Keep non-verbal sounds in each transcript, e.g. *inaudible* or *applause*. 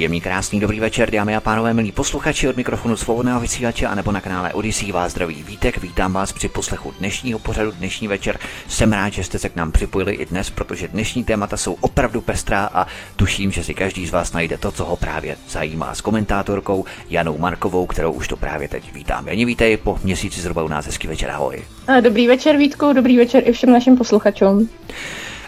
Příjemný, krásný, dobrý večer, dámy a pánové, milí posluchači od mikrofonu svobodného vysílače a nebo na kanále Odisí vás zdraví vítek. Vítám vás při poslechu dnešního pořadu, dnešní večer. Jsem rád, že jste se k nám připojili i dnes, protože dnešní témata jsou opravdu pestrá a tuším, že si každý z vás najde to, co ho právě zajímá s komentátorkou Janou Markovou, kterou už to právě teď vítám. Jani, vítej po měsíci zhruba u nás hezký večer, ahoj. Dobrý večer Vítku, dobrý večer i všem našim posluchačům.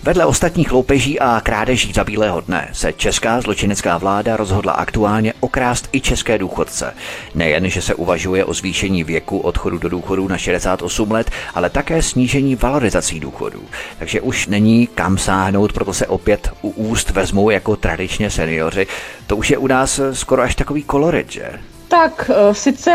Vedle ostatních loupeží a krádeží za bílého dne se česká zločinecká vláda rozhodla aktuálně okrást i české důchodce. Nejen, že se uvažuje o zvýšení věku odchodu do důchodu na 68 let, ale také snížení valorizací důchodů. Takže už není kam sáhnout, proto se opět u úst vezmou jako tradičně seniori. To už je u nás skoro až takový kolorit, že? Tak eh, sice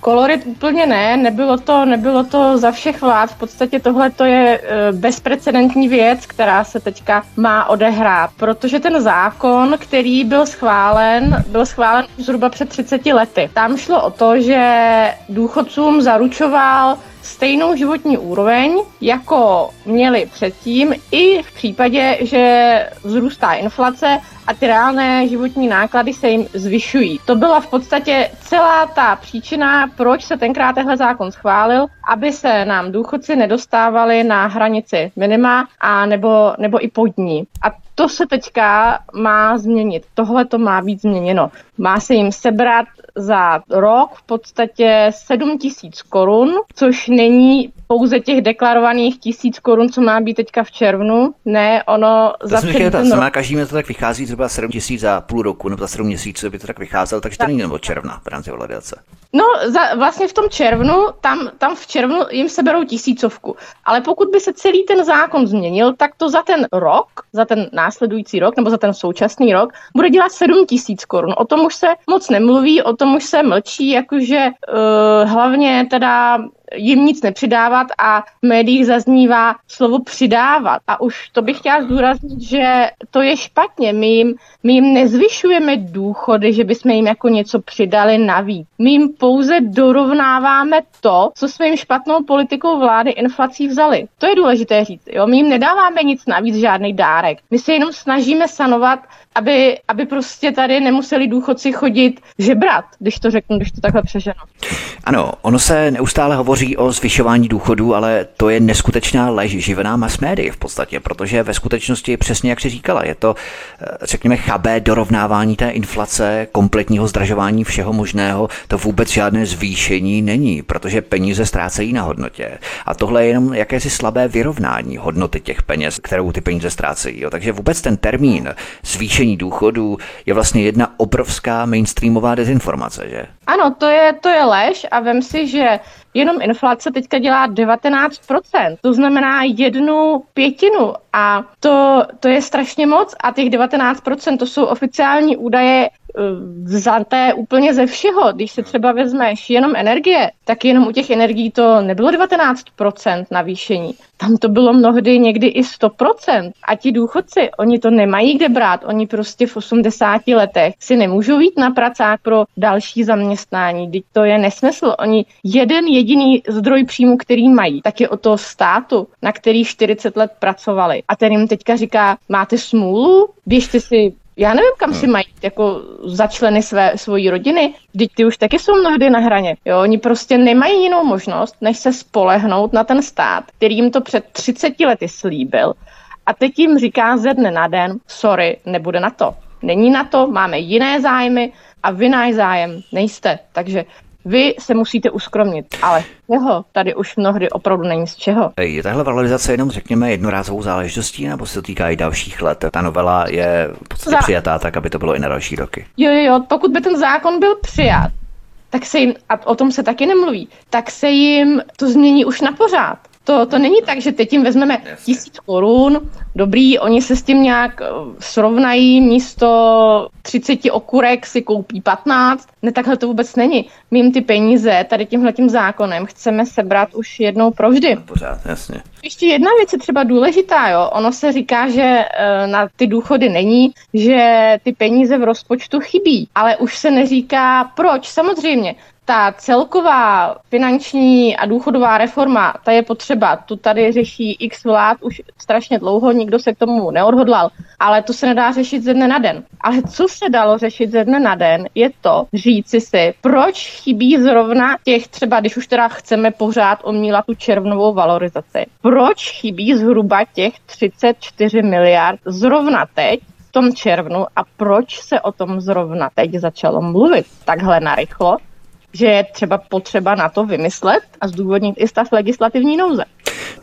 Kolorit úplně ne, nebylo to, nebylo to za všech vlád. V podstatě tohle to je e, bezprecedentní věc, která se teďka má odehrát, protože ten zákon, který byl schválen, byl schválen zhruba před 30 lety. Tam šlo o to, že důchodcům zaručoval stejnou životní úroveň, jako měli předtím, i v případě, že vzrůstá inflace a ty reálné životní náklady se jim zvyšují. To byla v podstatě celá ta příčina, proč se tenkrát tehle zákon schválil, aby se nám důchodci nedostávali na hranici minima a nebo, nebo i pod ní. A to se teďka má změnit. Tohle to má být změněno. Má se jim sebrat za rok v podstatě 7 tisíc korun, což není pouze těch deklarovaných tisíc korun, co má být teďka v červnu. Ne, ono to za celý ten rok. Každý to tak vychází zhruba 7 tisíc za půl roku nebo za 7 měsíců by to tak vycházelo, takže tak. to není od června v rámci valorizace. No, za, vlastně v tom červnu, tam, tam v červnu jim se berou tisícovku. Ale pokud by se celý ten zákon změnil, tak to za ten rok, za ten následující rok nebo za ten současný rok, bude dělat 7 tisíc korun. O tom už se moc nemluví, o tom už se mlčí, jakože uh, hlavně teda jim nic nepřidávat a v médiích zaznívá slovo přidávat. A už to bych chtěla zdůraznit, že to je špatně. My jim, my jim nezvyšujeme důchody, že bychom jim jako něco přidali navíc. My jim pouze dorovnáváme to, co jsme jim špatnou politikou vlády inflací vzali. To je důležité říct. Jo? My jim nedáváme nic navíc, žádný dárek. My se jenom snažíme sanovat aby, aby prostě tady nemuseli důchodci chodit žebrat, když to řeknu, když to takhle přeženu. Ano, ono se neustále hovoří o zvyšování důchodů, ale to je neskutečná lež živená mass v podstatě, protože ve skutečnosti přesně jak si říkala, je to, eh, řekněme, chabé dorovnávání té inflace, kompletního zdražování všeho možného, to vůbec žádné zvýšení není, protože peníze ztrácejí na hodnotě. A tohle je jenom jakési slabé vyrovnání hodnoty těch peněz, kterou ty peníze ztrácejí. Jo. Takže vůbec ten termín zvýšení zvýšení důchodů je vlastně jedna obrovská mainstreamová dezinformace, že? Ano, to je, to je lež a vem si, že jenom inflace teďka dělá 19%, to znamená jednu pětinu a to, to je strašně moc a těch 19% to jsou oficiální údaje vzaté úplně ze všeho. Když se třeba vezmeš jenom energie, tak jenom u těch energií to nebylo 19% navýšení. Tam to bylo mnohdy někdy i 100%. A ti důchodci, oni to nemají kde brát. Oni prostě v 80 letech si nemůžou jít na pracák pro další zaměstnání. Teď to je nesmysl. Oni jeden jediný zdroj příjmu, který mají, tak je o toho státu, na který 40 let pracovali. A ten jim teďka říká, máte smůlu, běžte si já nevím, kam si mají jako začleny své, svojí rodiny. Vždyť ty už taky jsou mnohdy na hraně. Jo, oni prostě nemají jinou možnost, než se spolehnout na ten stát, který jim to před 30 lety slíbil. A teď jim říká ze dne na den, sorry, nebude na to. Není na to, máme jiné zájmy a vy náš zájem nejste. Takže vy se musíte uskromnit, ale jeho tady už mnohdy opravdu není z čeho. Je tahle valorizace jenom, řekněme, jednorázovou záležitostí, nebo se to týká i dalších let? Ta novela je v podstatě Za... přijatá tak, aby to bylo i na další roky. Jo, jo, jo, pokud by ten zákon byl přijat, tak se jim, a o tom se taky nemluví, tak se jim to změní už na pořád. To, to není tak, že teď jim vezmeme tisíc korun, dobrý, oni se s tím nějak eh, srovnají, místo 30 okurek si koupí 15. Ne, takhle to vůbec není. My jim ty peníze tady tímhletím zákonem chceme sebrat už jednou provždy. No, pořád, jasně. Ještě jedna věc je třeba důležitá, jo. Ono se říká, že e, na ty důchody není, že ty peníze v rozpočtu chybí, ale už se neříká proč. Samozřejmě, ta celková finanční a důchodová reforma, ta je potřeba. Tu tady řeší x vlád už strašně dlouho, nikdo se k tomu neodhodlal, ale to se nedá řešit ze dne na den. Ale co se dalo řešit ze dne na den, je to říci si, proč chybí zrovna těch třeba, když už teda chceme pořád omílat tu červnovou valorizaci, proč chybí zhruba těch 34 miliard zrovna teď, v tom červnu a proč se o tom zrovna teď začalo mluvit takhle narychlo, že je třeba potřeba na to vymyslet a zdůvodnit i stav legislativní nouze.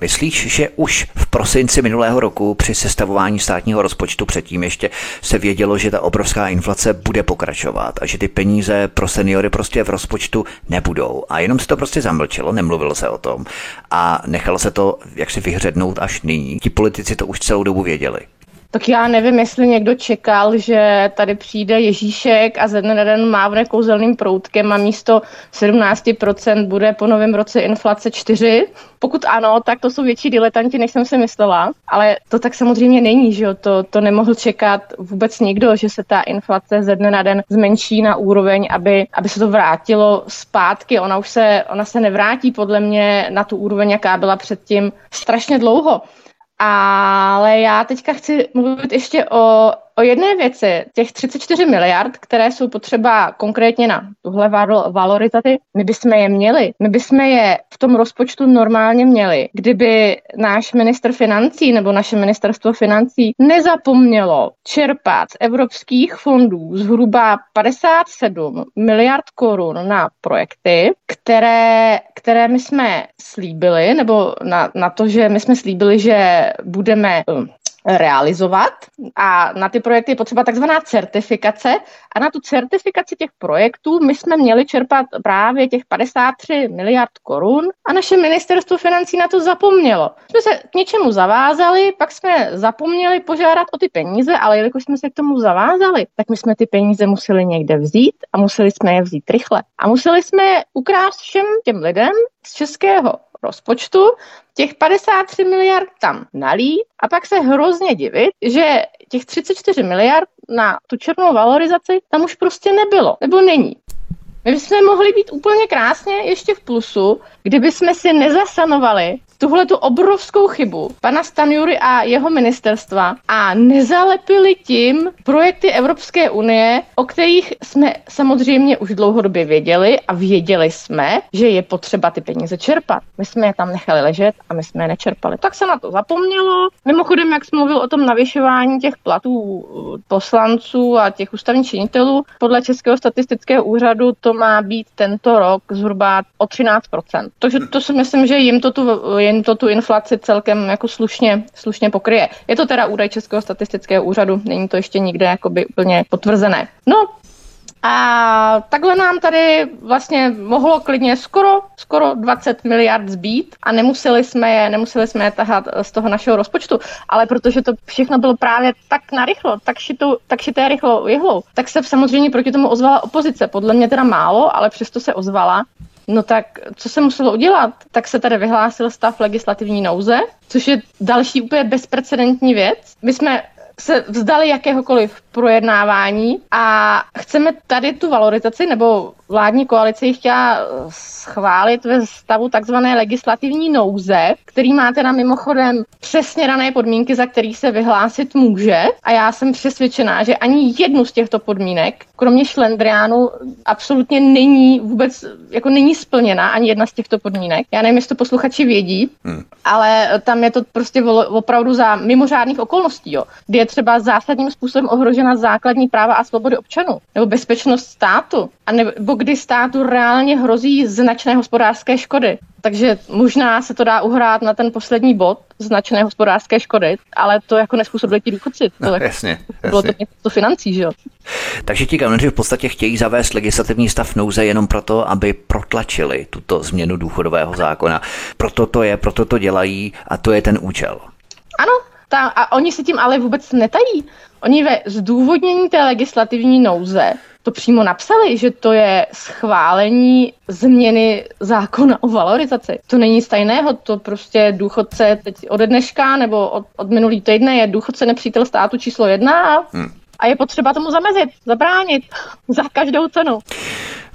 Myslíš, že už v prosinci minulého roku při sestavování státního rozpočtu předtím ještě se vědělo, že ta obrovská inflace bude pokračovat a že ty peníze pro seniory prostě v rozpočtu nebudou. A jenom se to prostě zamlčelo, nemluvilo se o tom a nechalo se to jaksi vyhřednout až nyní. Ti politici to už celou dobu věděli. Tak já nevím, jestli někdo čekal, že tady přijde Ježíšek a ze dne na den mávne kouzelným proutkem a místo 17% bude po novém roce inflace 4. Pokud ano, tak to jsou větší diletanti, než jsem si myslela. Ale to tak samozřejmě není, že jo? To, to nemohl čekat vůbec nikdo, že se ta inflace ze dne na den zmenší na úroveň, aby, aby se to vrátilo zpátky. Ona už se, ona se nevrátí podle mě na tu úroveň, jaká byla předtím strašně dlouho. Ale já teďka chci mluvit ještě o, o jedné věci. Těch 34 miliard, které jsou potřeba konkrétně na tuhle valorizaci, my bychom je měli. My bychom je v tom rozpočtu normálně měli, kdyby náš minister financí nebo naše ministerstvo financí nezapomnělo čerpat z evropských fondů zhruba 57 miliard korun na projekty, které, které my jsme slíbili, nebo na, na to, že my jsme slíbili, že budeme um, realizovat a na ty projekty je potřeba takzvaná certifikace a na tu certifikaci těch projektů my jsme měli čerpat právě těch 53 miliard korun a naše ministerstvo financí na to zapomnělo. Jsme se k něčemu zavázali, pak jsme zapomněli požádat o ty peníze, ale jelikož jsme se k tomu zavázali, tak my jsme ty peníze museli někde vzít a museli jsme je vzít rychle. A museli jsme je ukrást všem těm lidem z českého rozpočtu, těch 53 miliard tam nalít a pak se hrozně divit, že těch 34 miliard na tu černou valorizaci tam už prostě nebylo, nebo není. My bychom mohli být úplně krásně ještě v plusu, kdyby jsme si nezasanovali tuhle tu obrovskou chybu pana Stanjury a jeho ministerstva a nezalepili tím projekty Evropské unie, o kterých jsme samozřejmě už dlouhodobě věděli a věděli jsme, že je potřeba ty peníze čerpat. My jsme je tam nechali ležet a my jsme je nečerpali. Tak se na to zapomnělo. Mimochodem, jak jsem mluvil o tom navyšování těch platů uh, poslanců a těch ústavních činitelů, podle Českého statistického úřadu to má být tento rok zhruba o 13%. Takže to si myslím, že jim to tu jen to tu inflaci celkem jako slušně, slušně pokryje. Je to teda údaj Českého statistického úřadu, není to ještě nikde jakoby úplně potvrzené. No, a takhle nám tady vlastně mohlo klidně skoro, skoro 20 miliard zbýt a nemuseli jsme je, nemuseli jsme je tahat z toho našeho rozpočtu, ale protože to všechno bylo právě tak narychlo, tak, šitou, tak šité rychlo jehlou, tak se samozřejmě proti tomu ozvala opozice. Podle mě teda málo, ale přesto se ozvala No tak co se muselo udělat? Tak se tady vyhlásil stav legislativní nouze, což je další úplně bezprecedentní věc. My jsme se vzdali jakéhokoliv projednávání a chceme tady tu valorizaci, nebo vládní koalice ji chtěla schválit ve stavu takzvané legislativní nouze, který má teda mimochodem přesně dané podmínky, za kterých se vyhlásit může. A já jsem přesvědčená, že ani jednu z těchto podmínek, kromě šlendriánu, absolutně není vůbec, jako není splněna ani jedna z těchto podmínek. Já nevím, jestli to posluchači vědí, hmm. ale tam je to prostě opravdu za mimořádných okolností, jo, kdy je třeba zásadním způsobem ohrožena na základní práva a svobody občanů, nebo bezpečnost státu, a nebo kdy státu reálně hrozí značné hospodářské škody. Takže možná se to dá uhrát na ten poslední bod, značné hospodářské škody, ale to jako nespůsobili ti důchodci. To no, jasně, jasně. Bylo to to financí, že jo? Takže ti gauneři v podstatě chtějí zavést legislativní stav nouze jenom proto, aby protlačili tuto změnu důchodového zákona. Proto to je, proto to dělají a to je ten účel. Ano, ta, a oni se tím ale vůbec netají. Oni ve zdůvodnění té legislativní nouze to přímo napsali, že to je schválení změny zákona o valorizaci. To není stejného, to prostě důchodce teď ode dneška nebo od, od minulý týdne je důchodce nepřítel státu číslo jedna a hmm a je potřeba tomu zamezit, zabránit *laughs* za každou cenu.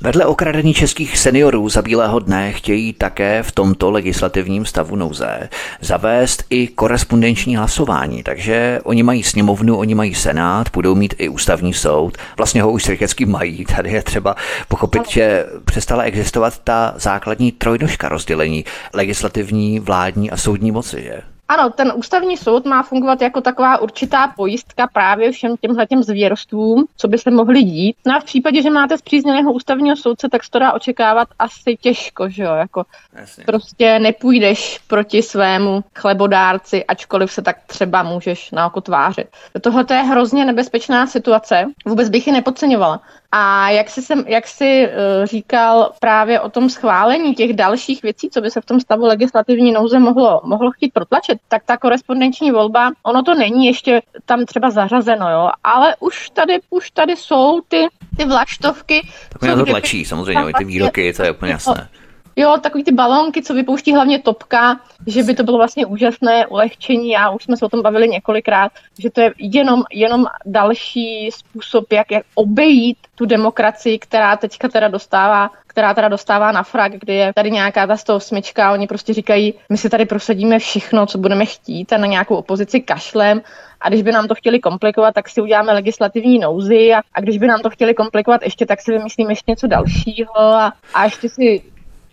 Vedle okradení českých seniorů za bílého dne chtějí také v tomto legislativním stavu nouze zavést i korespondenční hlasování, takže oni mají sněmovnu, oni mají senát, budou mít i ústavní soud, vlastně ho už strykecky mají, *laughs* tady je třeba pochopit, že přestala existovat ta základní trojnožka rozdělení legislativní, vládní a soudní moci, že? Ano, ten ústavní soud má fungovat jako taková určitá pojistka právě všem těmhle těm zvěrstvům, co by se mohly dít. No a v případě, že máte zpřízněného ústavního soudce, tak se to dá očekávat asi těžko, že jo? Jako Jasně. prostě nepůjdeš proti svému chlebodárci, ačkoliv se tak třeba můžeš na oko tvářit. Tohle je hrozně nebezpečná situace, vůbec bych ji nepodceňovala. A jak jsi, sem, jak jsi uh, říkal právě o tom schválení těch dalších věcí, co by se v tom stavu legislativní nouze mohlo, mohlo chtít protlačit, tak ta korespondenční volba, ono to není ještě tam třeba zařazeno, jo, ale už tady, už tady jsou ty, ty vlaštovky. Tak mě to tlačí, samozřejmě, ty výroky, to je úplně jasné. Jo, takový ty balónky, co vypouští hlavně topka, že by to bylo vlastně úžasné ulehčení. A už jsme se o tom bavili několikrát, že to je jenom, jenom další způsob, jak, jak obejít tu demokracii, která teďka teda dostává která teda dostává na frak, kdy je tady nějaká ta z toho smyčka, oni prostě říkají, my si tady prosadíme všechno, co budeme chtít a na nějakou opozici kašlem. A když by nám to chtěli komplikovat, tak si uděláme legislativní nouzy a, a když by nám to chtěli komplikovat ještě, tak si vymyslíme ještě něco dalšího a, a ještě si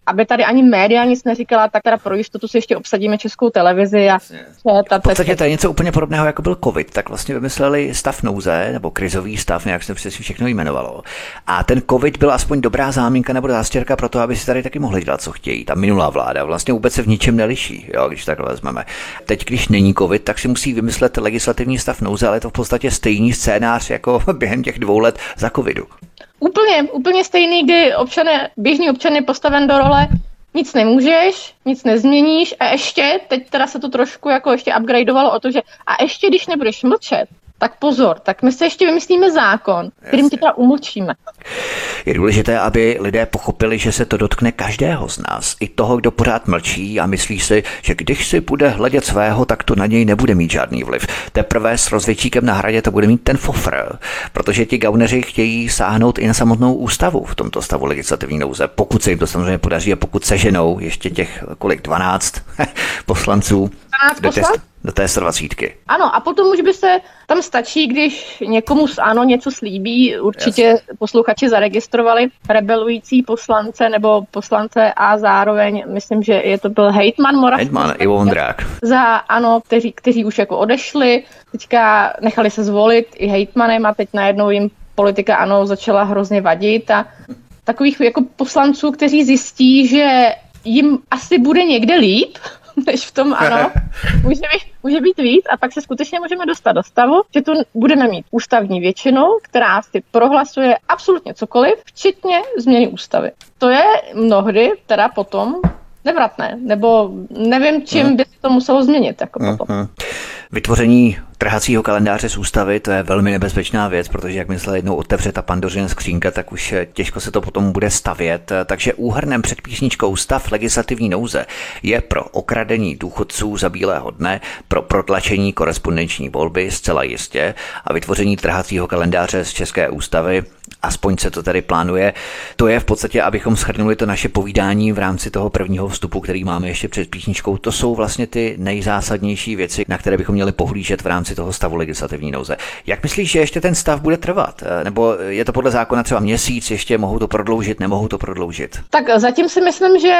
aby tady ani média nic neříkala, tak teda pro jistotu si ještě obsadíme českou televizi. A ta v podstatě to je něco úplně podobného, jako byl COVID, tak vlastně vymysleli stav nouze, nebo krizový stav, nějak se přesně všechno jmenovalo. A ten COVID byl aspoň dobrá záminka nebo zástěrka pro to, aby si tady taky mohli dělat, co chtějí. Ta minulá vláda vlastně vůbec se v ničem neliší, jo, když takhle vezmeme. Teď, když není COVID, tak si musí vymyslet legislativní stav nouze, ale je to v podstatě stejný scénář jako *laughs* během těch dvou let za covidu. Úplně, úplně stejný, kdy občané, běžný občan je postaven do role, nic nemůžeš, nic nezměníš a ještě, teď teda se to trošku jako ještě upgradeovalo o to, že a ještě když nebudeš mlčet, tak pozor, tak my se ještě vymyslíme zákon, kterým tě teda umlčíme. Je důležité, aby lidé pochopili, že se to dotkne každého z nás, i toho, kdo pořád mlčí a myslí si, že když si bude hledět svého, tak to na něj nebude mít žádný vliv. Teprve s rozvědčíkem na hradě to bude mít ten fofr, protože ti gauneři chtějí sáhnout i na samotnou ústavu v tomto stavu legislativní nouze, pokud se jim to samozřejmě podaří a pokud seženou ještě těch kolik 12 *laughs* poslanců 12 do, test, do té 120. Ano, a potom už by se tam stačí, když někomu z ANO něco slíbí, určitě Jasně. posluchači zaregistrovali rebelující poslance nebo poslance a zároveň, myslím, že je to byl hejtman Moravský. Hejtman Ivo Vondrák. Za ANO, kteří, kteří už jako odešli, teďka nechali se zvolit i hejtmanem a teď najednou jim politika ANO začala hrozně vadit a takových jako poslanců, kteří zjistí, že jim asi bude někde líp, než v tom ano. *laughs* Může být, může být víc a pak se skutečně můžeme dostat do stavu, že tu budeme mít ústavní většinu, která si prohlasuje absolutně cokoliv, včetně změny ústavy. To je mnohdy teda potom nevratné, nebo nevím, čím by se to muselo změnit. Jako potom. Vytvoření trhacího kalendáře z ústavy, to je velmi nebezpečná věc, protože jak myslel jednou otevře ta pandořina skřínka, tak už eh, těžko se to potom bude stavět. Takže úhrnem před písničkou stav legislativní nouze je pro okradení důchodců za bílého dne, pro protlačení korespondenční volby zcela jistě a vytvoření trhacího kalendáře z České ústavy aspoň se to tady plánuje. To je v podstatě, abychom shrnuli to naše povídání v rámci toho prvního vstupu, který máme ještě před písničkou. To jsou vlastně ty nejzásadnější věci, na které bychom měli pohlížet v rámci toho stavu legislativní nouze. Jak myslíš, že ještě ten stav bude trvat? Eh, nebo je to podle zákona třeba měsíc, ještě mohou to prodloužit, nemohou to prodloužit? Tak zatím si myslím, že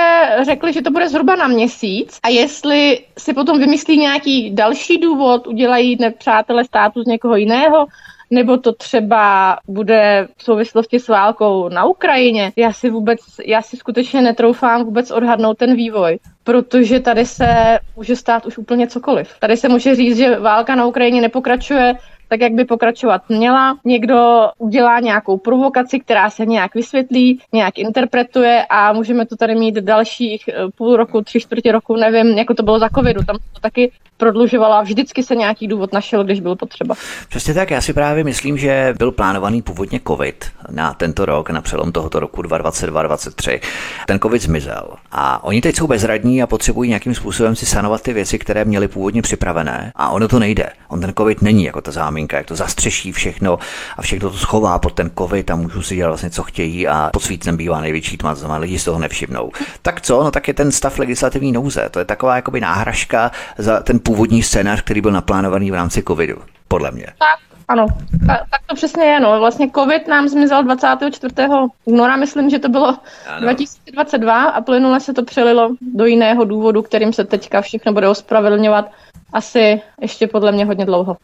řekli, že to bude zhruba na měsíc a jestli si potom vymyslí nějaký další důvod, udělají nepřátelé státu z někoho jiného, nebo to třeba bude v souvislosti s válkou na Ukrajině. Já si vůbec, já si skutečně netroufám vůbec odhadnout ten vývoj, protože tady se může stát už úplně cokoliv. Tady se může říct, že válka na Ukrajině nepokračuje, tak, jak by pokračovat měla. Někdo udělá nějakou provokaci, která se nějak vysvětlí, nějak interpretuje a můžeme to tady mít dalších eh, půl roku, tři čtvrtě roku, nevím, jako to bylo za covidu. Tam to taky prodlužovala. Vždycky se nějaký důvod našel, když byl potřeba. Přesně tak, já si právě myslím, že byl plánovaný původně COVID na tento rok, na přelom tohoto roku 2022-2023. Ten COVID zmizel a oni teď jsou bezradní a potřebují nějakým způsobem si sanovat ty věci, které měli původně připravené. A ono to nejde. On ten COVID není jako ta záminka, jak to zastřeší všechno a všechno to schová pod ten COVID a můžou si dělat vlastně, co chtějí a pod svícnem bývá největší tma, to znamená, lidi z toho nevšimnou. Tak co? No tak je ten stav legislativní nouze. To je taková jakoby náhražka za ten původní scénář, který byl naplánovaný v rámci covidu, podle mě. Tak, ano, tak, tak to přesně je. No. Vlastně covid nám zmizel 24. února, myslím, že to bylo ano. 2022 a plynule se to přelilo do jiného důvodu, kterým se teďka všechno bude ospravedlňovat asi ještě podle mě hodně dlouho.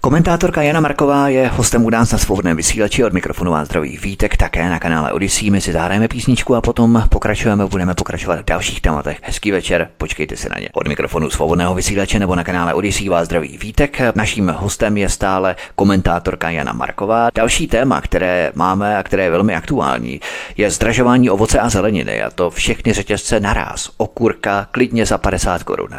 Komentátorka Jana Marková je hostem u nás na svobodném vysílači od mikrofonu vás zdraví vítek také na kanále Odyssey. My si zahrajeme písničku a potom pokračujeme, budeme pokračovat v dalších tématech. Hezký večer, počkejte si na ně. Od mikrofonu svobodného vysílače nebo na kanále Odyssey vás zdraví vítek. Naším hostem je stále komentátorka Jana Marková. Další téma, které máme a které je velmi aktuální, je zdražování ovoce a zeleniny a to všechny řetězce naraz. Okurka klidně za 50 korun.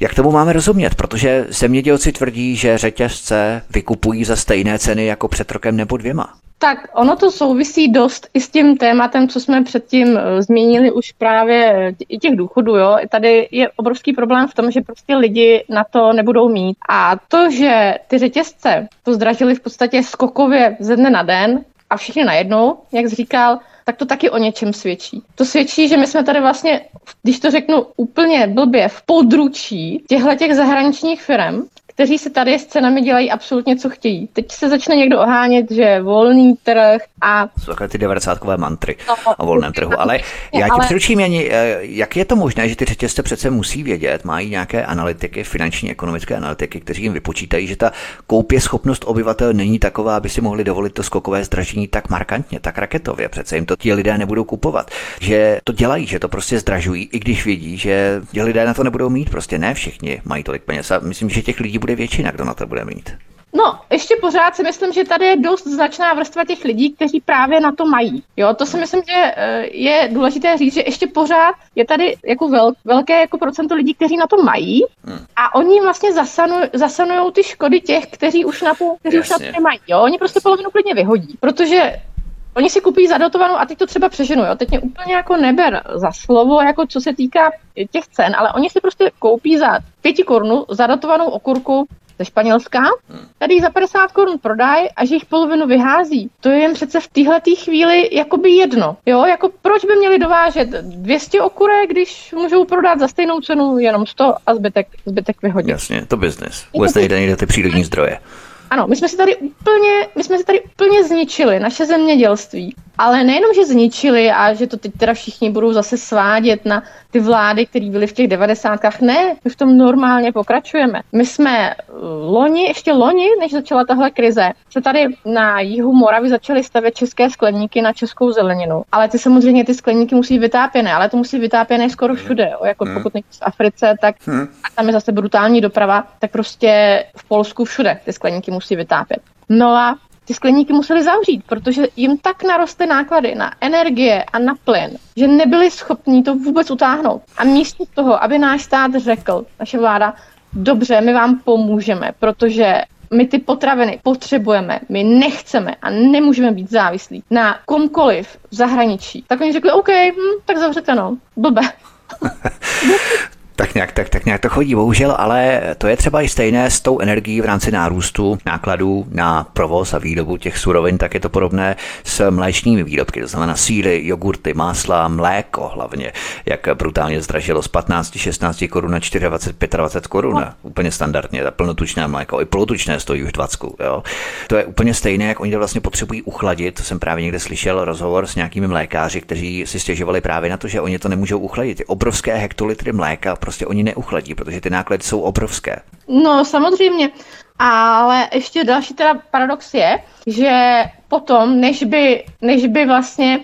Jak tomu máme rozumět? Protože zemědělci tvrdí, že řetězce vykupují za stejné ceny jako před rokem nebo dvěma. Tak ono to souvisí dost i s tím tématem, co jsme předtím eh, zmínili už právě eh, i těch důchodů. Jo? Tady je obrovský problém v tom, že prostě lidi na to nebudou mít. A to, že ty řetězce to zdražili v podstatě skokově ze dne na den a všichni najednou, jak říkal, tak to taky o něčem svědčí. To svědčí, že my jsme tady vlastně, když to řeknu úplně blbě, v područí těchto těch zahraničních firm, kteří se tady s cenami dělají absolutně, co chtějí. Teď se začne někdo ohánět, že volný trh a... Jsou takové ty 90 mantry no, o volném trhu. Ale já ti ale... přeručím, Jani, eh, jak je to možné, že ty řetězce přece musí vědět, mají nějaké analytiky, finanční, ekonomické analytiky, kteří jim vypočítají, že ta koupě schopnost obyvatel není taková, aby si mohli dovolit to skokové zdražení tak markantně, tak raketově. Přece jim to ti lidé nebudou kupovat. Že to dělají, že to prostě zdražují, i když vědí, že ti lidé na to nebudou mít. Prostě ne všichni mají tolik peněz. A myslím, že těch lidí bude většina, kdo na to bude mít. No, ještě pořád si myslím, že tady je dost značná vrstva těch lidí, kteří právě na to mají. Jo, to si myslím, že eh, je důležité říct, že ještě pořád je tady jako vel, velké jako procento lidí, kteří na to mají hmm. a oni vlastně zasanují zasanují ty škody těch, kteří už na to, kteří už na to nemají. Jo, oni prostě polovinu klidně vyhodí, protože Oni si kupují zadotovanou a teď to třeba přeženu, jo. Teď mě úplně jako neber za slovo, jako co se týká těch cen, ale oni si prostě koupí za pěti korun zadotovanou okurku ze Španělska, tady ji za 50 korun prodají a že jich polovinu vyhází. To je jen přece v téhle chvíli jakoby jedno. Jo, jako proč by měli dovážet 200 okurek, když můžou prodat za stejnou cenu jenom 100 a zbytek, zbytek vyhodit. Jasně, to biznis. Vůbec nejde, nejde ty přírodní zdroje. Ano, my jsme si tady úplně, my jsme si tady úplně zničili naše zemědělství. Ale nejenom, že zničili a že to teď teda všichni budou zase svádět na ty vlády, které byly v těch devadesátkách. Ne, my v tom normálně pokračujeme. My jsme eh, loni, ještě loni, než začala tahle krize, se tady na jihu Moravy začaly stavět české skleníky na českou zeleninu. Ale ty samozřejmě ty skleníky musí vytápěné, ale to musí vytápěné skoro všude. Jo. Jako hmm. pokud nejsi v Africe, tak hmm. tam je zase brutální doprava, tak prostě v Polsku všude ty skleníky musí vytápět. No a ty skleníky museli zavřít, protože jim tak naroste náklady na energie a na plyn, že nebyli schopni to vůbec utáhnout. A místo toho, aby náš stát řekl, naše vláda, dobře, my vám pomůžeme, protože my ty potraviny potřebujeme, my nechceme a nemůžeme být závislí na komkoliv v zahraničí. Tak oni řekli, OK, hm, tak zavřete no, blbe. *laughs* Tak nějak, tak, tak nějak to chodí, bohužel, ale to je třeba i stejné s tou energií v rámci nárůstu nákladů na provoz a výrobu těch surovin, tak je to podobné s mléčnými výrobky, to znamená síly, jogurty, másla, mléko hlavně, jak brutálně zdražilo z 15, 16 korun na 24, 25 korun, no. úplně standardně, ta plnotučné mléko, i polotučné stojí už 20, jo. To je úplně stejné, jak oni to vlastně potřebují uchladit, to jsem právě někde slyšel rozhovor s nějakými mlékáři, kteří si stěžovali právě na to, že oni to nemůžou uchladit. Ty obrovské hektolitry mléka prostě oni neuchladí, protože ty náklady jsou obrovské. No samozřejmě, ale ještě další teda paradox je, že potom, než by, než by vlastně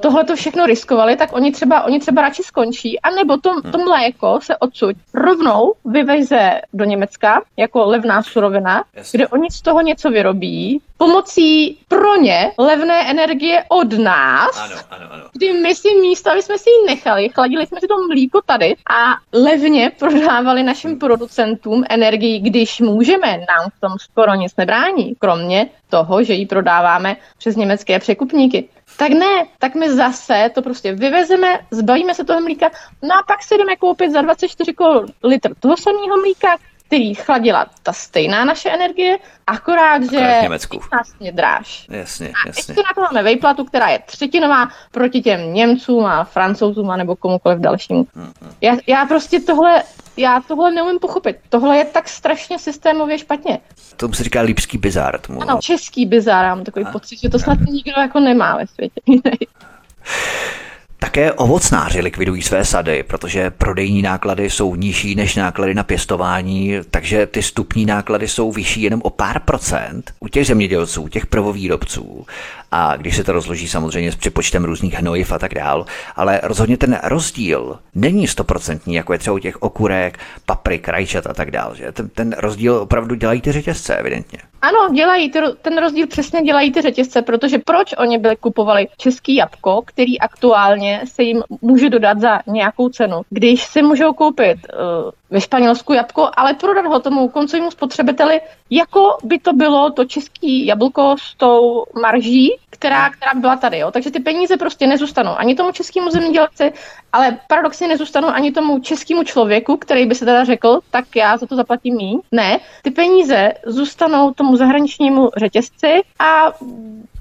tohle to všechno riskovali, tak oni třeba, oni třeba radši skončí, anebo to, to mléko se odsud rovnou vyveze do Německa jako levná surovina, Jasně. kde oni z toho něco vyrobí, pomocí pro ně levné energie od nás, Ano, ano, ano. kdy my si místo, aby jsme si ji nechali, chladili jsme si to mlíko tady a levně prodávali našim producentům energii, když můžeme, nám v tom skoro nic nebrání, kromě toho, že ji prodáváme přes německé překupníky. Tak ne, tak my zase to prostě vyvezeme, zbavíme se toho mlíka, no a pak si jdeme koupit za 24 korun litr toho samého mlíka, který chladila ta stejná naše energie, akorát, že Německu. je dráž. Jasně, jasně. Ještě na to máme vejplatu, která je třetinová proti těm Němcům a Francouzům a nebo komukoliv dalšímu. Já, já prostě tohle, já tohle neumím pochopit. Tohle je tak strašně systémově špatně. Tomu se říká lípský bizár. Tomu, Ano, český bizár, mám takový pocit, že to snad nikdo jako nemá ve světě. *laughs* Také ovocnáři likvidují své sady, protože prodejní náklady jsou nižší než náklady na pěstování, takže ty stupní náklady jsou vyšší jenom o pár procent u těch zemědělců, těch prvovýrobců. A když se to rozloží samozřejmě s přepočtem různých hnojiv a tak dál, ale rozhodně ten rozdíl není stoprocentní, jako je třeba u těch okurek, paprik, rajčat a tak dál. Že? Ten, ten rozdíl opravdu dělají ty řetězce, evidentně. Ano, dělají ten rozdíl přesně dělají ty řetězce, protože proč oni byli kupovali český jabko, který aktuálně se jim může dodat za nějakou cenu, když si můžou koupit uh, ve Španělsku jabko, ale prodat ho tomu koncovému spotřebiteli, jako by to bylo to český jablko s tou marží, která, která byla tady. Jo. Takže ty peníze prostě nezůstanou ani tomu českému zemědělci, ale paradoxně nezůstanou ani tomu českému člověku, který by se teda řekl, tak já za to zaplatím míň. Ne, ty peníze zůstanou tomu zahraničnímu řetězci a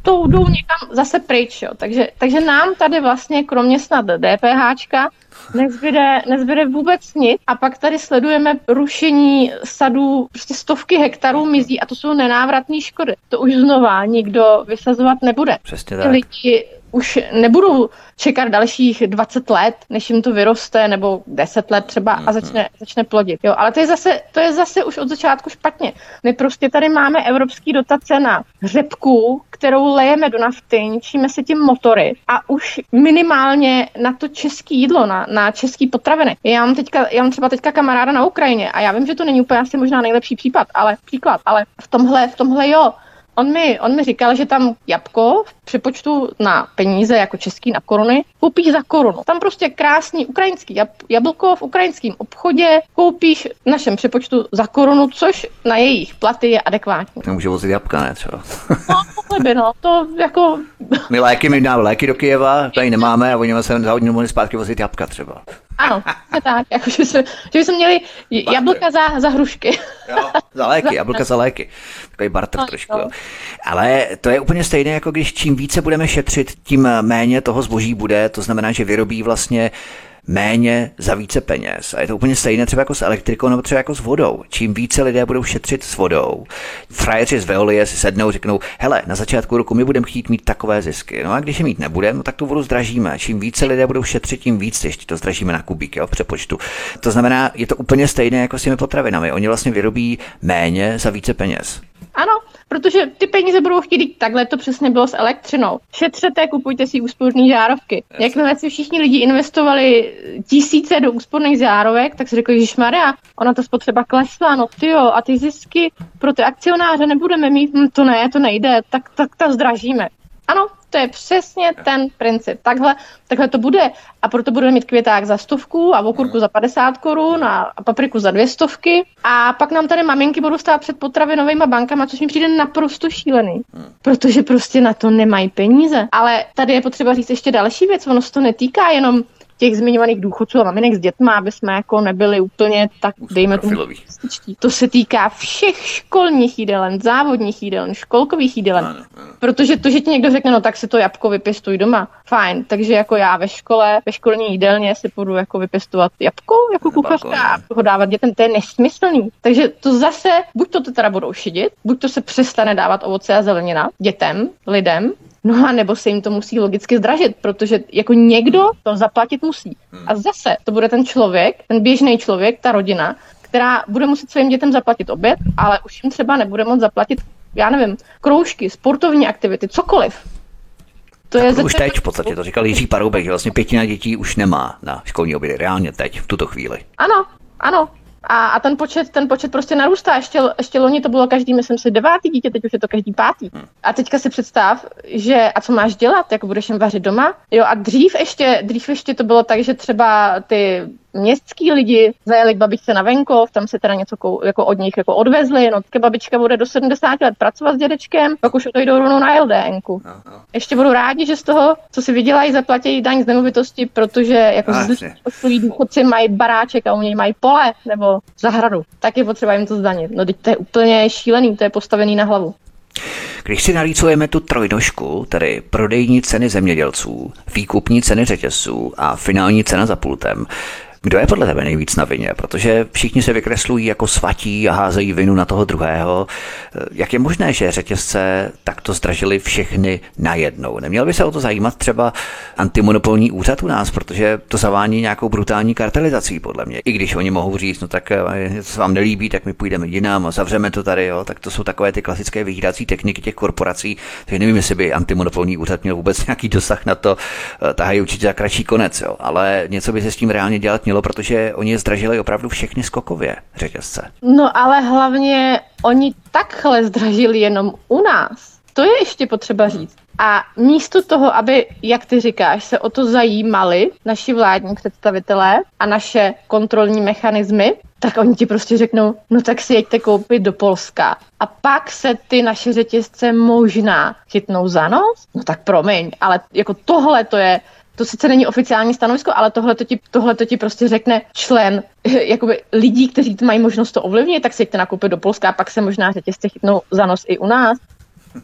to jdou někam zase pryč. Jo. Takže, takže nám tady vlastně kromě snad DPHčka nezbyde, nezbyde vůbec nic a pak tady sledujeme rušení sadů, prostě stovky hektarů mizí a to jsou nenávratné škody. To už znova nikdo vysazovat nebude. Přesně Ty tak. lidi už nebudou čekat dalších 20 let, než jim to vyroste, nebo 10 let třeba a začne, začne plodit. Jo, ale to je, zase, to je zase už od začátku špatně. My prostě tady máme evropský dotace na řepku, kterou lejeme do nafty, ničíme si tím motory a už minimálně na to české jídlo, na, na český potraviny. Já mám, teďka, já mám třeba teďka kamaráda na Ukrajině a já vím, že to není úplně asi možná nejlepší případ, ale příklad, ale v tomhle, v tomhle jo. On mi, on mi říkal, že tam jabko v přepočtu na peníze jako český na koruny koupíš za korunu. Tam prostě krásný ukrajinský jab, jablko v ukrajinském obchodě koupíš v našem přepočtu za korunu, což na jejich platy je adekvátní. Nemůže vozit jabka, ne třeba. No, by, no, to jako, My léky, my dáme léky do Kyjeva, tady nemáme a oni se za hodinu mohli zpátky vozit jabka třeba. ano, je tak, jako, že, jsme, že bychom měli jablka za, za hrušky. Jo, za léky, *laughs* jablka za léky. Takový barter No, trošku. no. Jo. Ale to je úplně stejné, jako když čím více budeme šetřit, tím méně toho zboží bude. To znamená, že vyrobí vlastně méně za více peněz. A je to úplně stejné třeba jako s elektrikou nebo třeba jako s vodou. Čím více lidé budou šetřit s vodou, frajeři z Veolie si sednou, řeknou, hele, na začátku roku my budeme chtít mít takové zisky. No a když je mít nebudeme, no tak tu vodu zdražíme. Čím více lidé budou šetřit, tím víc ještě to zdražíme na kubík jo, v přepočtu. To znamená, je to úplně stejné jako s těmi potravinami. Oni vlastně vyrobí méně za více peněz. Ano, protože ty peníze budou chtít takhle, to přesně bylo s elektřinou. Šetřete, kupujte si úsporné žárovky. Jakmile si všichni lidi investovali tisíce do úsporných žárovek, tak si řekli, že Maria, ona ta spotřeba klesla, no ty jo, a ty zisky pro ty akcionáře nebudeme mít, hm, to ne, to nejde, tak, tak to zdražíme. Ano, to je přesně ten princip. Takhle, takhle to bude. A proto budeme mít květák za stovku a okurku za 50 korun a, papriku za dvě stovky. A pak nám tady maminky budou stát před potravinovými bankama, což mi přijde naprosto šílený. Protože prostě na to nemají peníze. Ale tady je potřeba říct ještě další věc. Ono se to netýká jenom těch zmiňovaných důchodců a maminek s dětma, aby jsme jako nebyli úplně tak, dejme tomu, profilový. To se týká všech školních jídelen, závodních jídelen, školkových jídelen. Ano, ano. Protože to, že ti někdo řekne, no tak si to jabko vypěstuj doma, fajn. Takže jako já ve škole, ve školní jídelně si půjdu jako vypěstovat jabko jako kuchařka a ho dávat dětem, to je nesmyslný. Takže to zase, buď to teda budou šidit, buď to se přestane dávat ovoce a zelenina dětem, lidem, No a nebo se jim to musí logicky zdražit, protože jako někdo to zaplatit musí. A zase to bude ten člověk, ten běžný člověk, ta rodina, která bude muset svým dětem zaplatit oběd, ale už jim třeba nebude moct zaplatit, já nevím, kroužky, sportovní aktivity, cokoliv. To je už teď v podstatě, to říkal Jiří Paroubek, že vlastně pětina dětí už nemá na školní obědy, reálně teď, v tuto chvíli. Ano, ano, a, a ten, počet, ten počet prostě narůstá. Ještě, ještě loni to bylo každý, myslím si, devátý dítě, teď už je to každý pátý. Hmm. A teďka si představ, že a co máš dělat, jako budeš jim vařit doma. Jo a dřív ještě, dřív ještě to bylo tak, že třeba ty městský lidi zajeli k babičce na venkov, tam se teda něco jako od nich jako odvezli, no tak babička bude do 70 let pracovat s dědečkem, pak už to jdou rovnou na LDNku. No, no. Ještě budu rádi, že z toho, co si vydělají, zaplatí daň z nemovitosti, protože jako zlí důchodci mají baráček a u něj mají pole nebo zahradu, tak je potřeba jim to zdanit. No teď to je úplně šílený, to je postavený na hlavu. Když si nalícujeme tu trojnožku, tedy prodejní ceny zemědělců, výkupní ceny řetězců a finální cena za pultem, kdo je podle tebe nejvíc na vině? Protože všichni se vykreslují jako svatí a házejí vinu na toho druhého. Jak je možné, že řetězce takto zdražili všechny najednou? Neměl by se o to zajímat třeba antimonopolní úřad u nás, protože to zavání nějakou brutální kartelizací, podle mě. I když oni mohou říct, no tak eh, se vám nelíbí, tak my půjdeme jinam a zavřeme to tady, jo, tak to jsou takové ty klasické vyhýdací techniky těch korporací. Takže nevím, jestli by antimonopolní úřad měl vůbec nějaký dosah na to, eh, tahají určitě za kratší konec, jo. ale něco by se s tím reálně dělat mělo, protože oni zdražili opravdu všechny skokově řetězce. No ale hlavně oni takhle zdražili jenom u nás. To je ještě potřeba říct. A místo toho, aby, jak ty říkáš, se o to zajímali naši vládní představitelé a naše kontrolní mechanismy, tak oni ti prostě řeknou, no tak si jeďte koupit do Polska. A pak se ty naše řetězce možná chytnou za nos? No tak promiň, ale jako tohle to je to sice není oficiální stanovisko, ale tohle to ti, tohle to ti prostě řekne člen jakoby lidí, kteří mají možnost to ovlivnit, tak si jděte nakoupit do Polska a pak se možná řetězce chytnou za nos i u nás.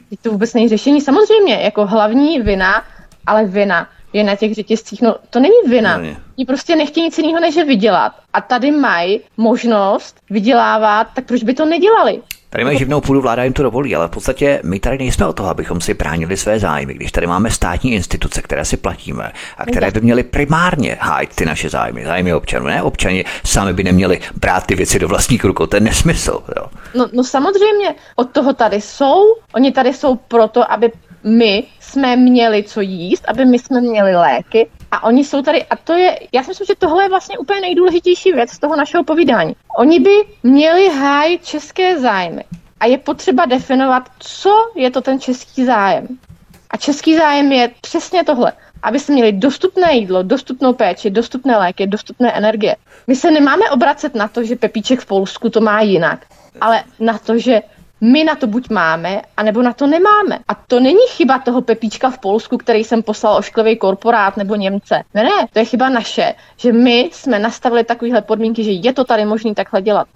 Teď to vůbec není řešení. Samozřejmě, jako hlavní vina, ale vina je na těch řetězcích. No to není vina. Oni prostě nechtějí nic jiného, než je vydělat. A tady mají možnost vydělávat, tak proč by to nedělali? Tady mají živnou půdu, vláda jim to dovolí, ale v podstatě my tady nejsme o toho, abychom si bránili své zájmy, když tady máme státní instituce, které si platíme a které by měly primárně hájit ty naše zájmy, zájmy občanů. Ne občani sami by neměli brát ty věci do vlastních rukou, to je nesmysl. Jo. No, no samozřejmě, od toho tady jsou, oni tady jsou proto, aby my jsme měli co jíst, aby my jsme měli léky a oni jsou tady, a to je, já si myslím, že tohle je vlastně úplně nejdůležitější věc z toho našeho povídání. Oni by měli hájit české zájmy. A je potřeba definovat, co je to ten český zájem. A český zájem je přesně tohle. Aby jsme měli dostupné jídlo, dostupnou péči, dostupné léky, dostupné energie. My se nemáme obracet na to, že Pepíček v Polsku to má jinak, ale na to, že my na to buď máme, anebo na to nemáme. A to není chyba toho Pepíčka v Polsku, který jsem poslal ošklivý korporát nebo Němce. Ne, ne, to je chyba naše, že my jsme nastavili takovéhle podmínky, že je to tady možné takhle dělat.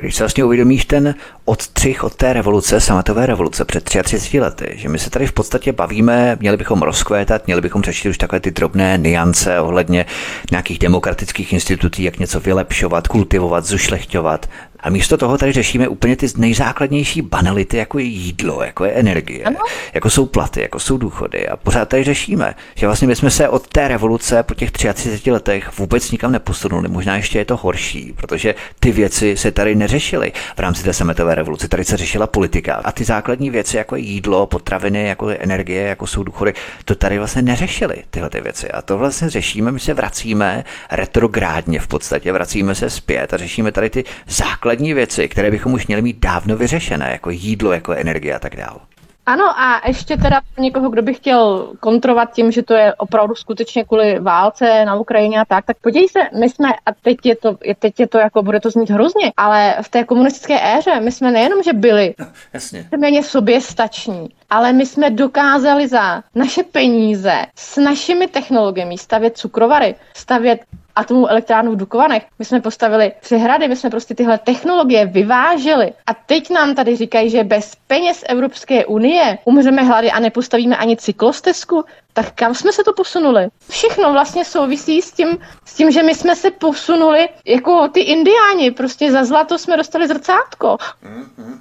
Když se vlastně uvědomíš ten odstřih od té revoluce, sametové revoluce před 33 lety, že my se tady v podstatě bavíme, měli bychom rozkvétat, měli bychom řešit už takové ty drobné niance ohledně nějakých demokratických institucí, jak něco vylepšovat, kultivovat, zušlechťovat, a místo toho tady řešíme úplně ty nejzákladnější banality, jako je jídlo, jako je energie, ano. jako jsou platy, jako jsou důchody. A pořád tady řešíme, že vlastně my jsme se od té revoluce po těch 33 letech vůbec nikam neposunuli. Možná ještě je to horší, protože ty věci se tady neřešily v rámci té sametové revoluce. Tady se řešila politika. A ty základní věci, jako je jídlo, potraviny, jako je energie, jako jsou důchody, to tady vlastně neřešili tyhle ty věci. A to vlastně řešíme, my se vracíme retrográdně v podstatě, vracíme se zpět a řešíme tady ty základní základní věci, které bychom už měli mít dávno vyřešené, jako jídlo, jako energie a tak dále. Ano a ještě teda někoho, kdo by chtěl kontrovat tím, že to je opravdu skutečně kvůli válce na Ukrajině a tak, tak podívej se, my jsme, a teď je to, teď je to jako, bude to znít hrozně, ale v té komunistické éře my jsme nejenom, že byli no, *laughs* jasně. méně soběstační, ale my jsme dokázali za naše peníze s našimi technologiemi stavět cukrovary, stavět atomovou elektrárnu v Dukovanech. My jsme postavili přehrady, my jsme prostě tyhle technologie vyváželi. A teď nám tady říkají, že bez peněz Evropské unie umřeme hlady a nepostavíme ani cyklostezku. Tak kam jsme se to posunuli? Všechno vlastně souvisí s tím, s tím, že my jsme se posunuli jako ty indiáni. Prostě za zlato jsme dostali zrcátko. A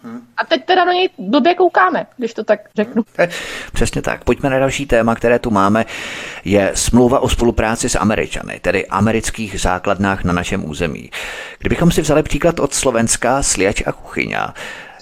A teď teda do něj blbě koukáme, když to tak řeknu. Eh, přesně tak. Pojďme na další téma, které tu máme. Je smlouva o spolupráci s Američany, tedy amerických základnách na našem území. Kdybychom si vzali příklad od Slovenska, Sliač a Kuchyňa,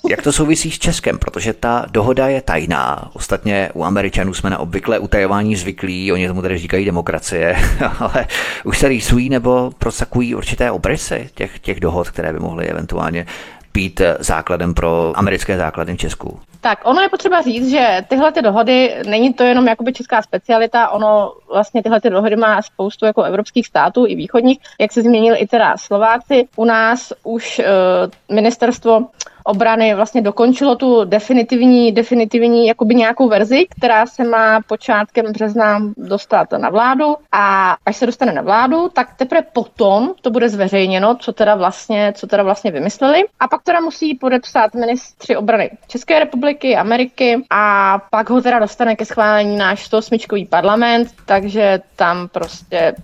jak to souvisí s Českem? Protože ta dohoda je tajná. Ostatně u Američanů jsme na obvyklé utajování zvyklí, oni tomu tedy říkají demokracie, *laughs* ale už se rýsují nebo prosakují určité obrysy těch, těch dohod, které by mohly eventuálně být základem pro americké základy v Česku? Tak ono je potřeba říct, že tyhle ty dohody, není to jenom jakoby česká specialita, ono vlastně tyhle ty dohody má spoustu jako evropských států i východních, jak se změnil i teda Slováci. U nás už uh, ministerstvo obrany vlastně dokončilo tu definitivní, definitivní jakoby nějakou verzi, která se má počátkem března dostat na vládu. A až se dostane na vládu, tak teprve potom to bude zveřejněno, co teda vlastně, co teda vlastně vymysleli. A pak teda musí podepsat ministři obrany České republiky, Ameriky a pak ho teda dostane ke schválení náš 108 parlament, takže tam prostě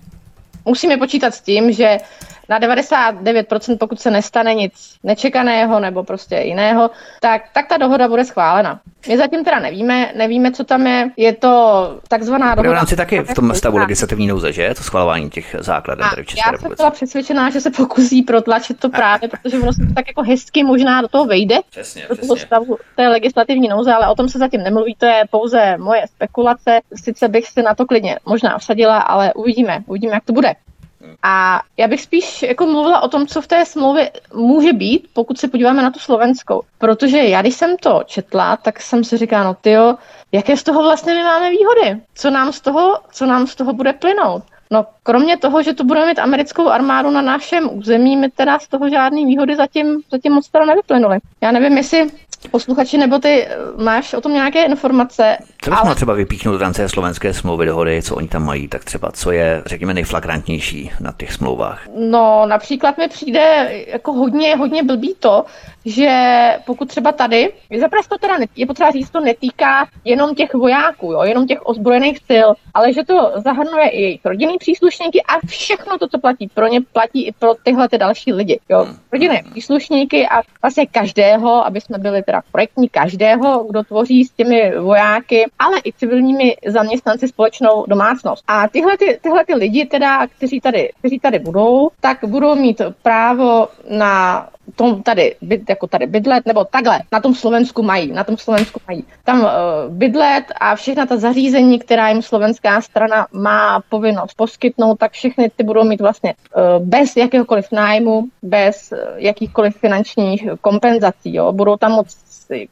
musíme počítat s tím, že na 99%, pokud se nestane nic nečekaného nebo prostě jiného, tak, tak ta dohoda bude schválena. My zatím teda nevíme, nevíme, co tam je. Je to takzvaná dohoda. Bude rámci taky v tom stavu legislativní nouze, že? To schvalování těch základů tady v České Já jsem byla přesvědčená, že se pokusí protlačit to právě, protože ono se to tak jako hezky možná do toho vejde. Přesně, do toho stavu té legislativní nouze, ale o tom se zatím nemluví, to je pouze moje spekulace. Sice bych si na to klidně možná vsadila, ale uvidíme, uvidíme, jak to bude. A já bych spíš jako mluvila o tom, co v té smlouvě může být, pokud se podíváme na tu slovenskou. Protože já, když jsem to četla, tak jsem si říkala, no tyjo, jaké z toho vlastně my máme výhody? Co nám z toho, co nám z toho bude plynout? No, kromě toho, že tu budeme mít americkou armádu na našem území, my teda z toho žádný výhody zatím, zatím moc teda nevyplynuly. Já nevím, jestli posluchači nebo ty eh, máš o tom nějaké informace. Co bys ale... třeba vypíchnout v rámci slovenské smlouvy dohody, co oni tam mají, tak třeba co je, řekněme, nejflagrantnější na těch smlouvách? No, například mi přijde jako hodně, hodně blbý to, že pokud třeba tady, zaprvé to teda je potřeba říct, to netýká jenom těch vojáků, jo, jenom těch ozbrojených sil, ale že to zahrnuje i jejich rodinný příslušníky a všechno to, co platí pro ně, platí i pro tyhle ty další lidi. Jo. Hmm. Rodinné příslušníky a vlastně každého, aby jsme byli teda projektní každého, kdo tvoří s těmi vojáky, ale i civilními zaměstnanci společnou domácnost. A tyhle, ty, tyhle ty lidi teda, kteří tady, kteří tady budou, tak budou mít právo na tom tady, jako tady bydlet, nebo takhle, na tom Slovensku mají, na tom Slovensku mají. Tam uh, bydlet a všechna ta zařízení, která jim slovenská strana má povinnost poskytnout, tak všechny ty budou mít vlastně uh, bez jakéhokoliv nájmu, bez uh, jakýchkoliv finančních kompenzací, jo. Budou tam moc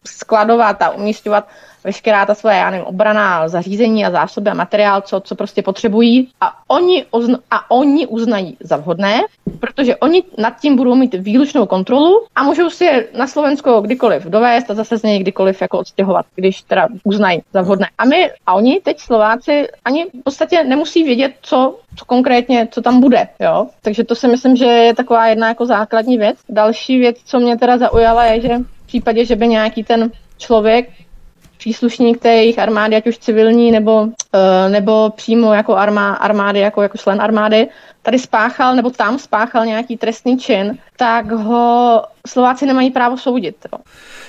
skladovat a umístěvat veškerá ta svoje, já nevím, obraná zařízení a zásoby a materiál, co, co prostě potřebují a oni, ozna, a oni uznají za vhodné, protože oni nad tím budou mít výlučnou kontrolu a můžou si je na Slovensko kdykoliv dovést a zase z něj kdykoliv jako odstěhovat, když teda uznají za vhodné. A my, a oni teď Slováci ani v podstatě nemusí vědět, co, co konkrétně, co tam bude, jo. Takže to si myslím, že je taková jedna jako základní věc. Další věc, co mě teda zaujala, je, že případě, že by nějaký ten člověk příslušník té jejich armády, ať už civilní nebo, eh, nebo přímo jako armá, armády, jako, jako člen armády, tady spáchal nebo tam spáchal nějaký trestný čin, tak ho Slováci nemají právo soudit. Jo.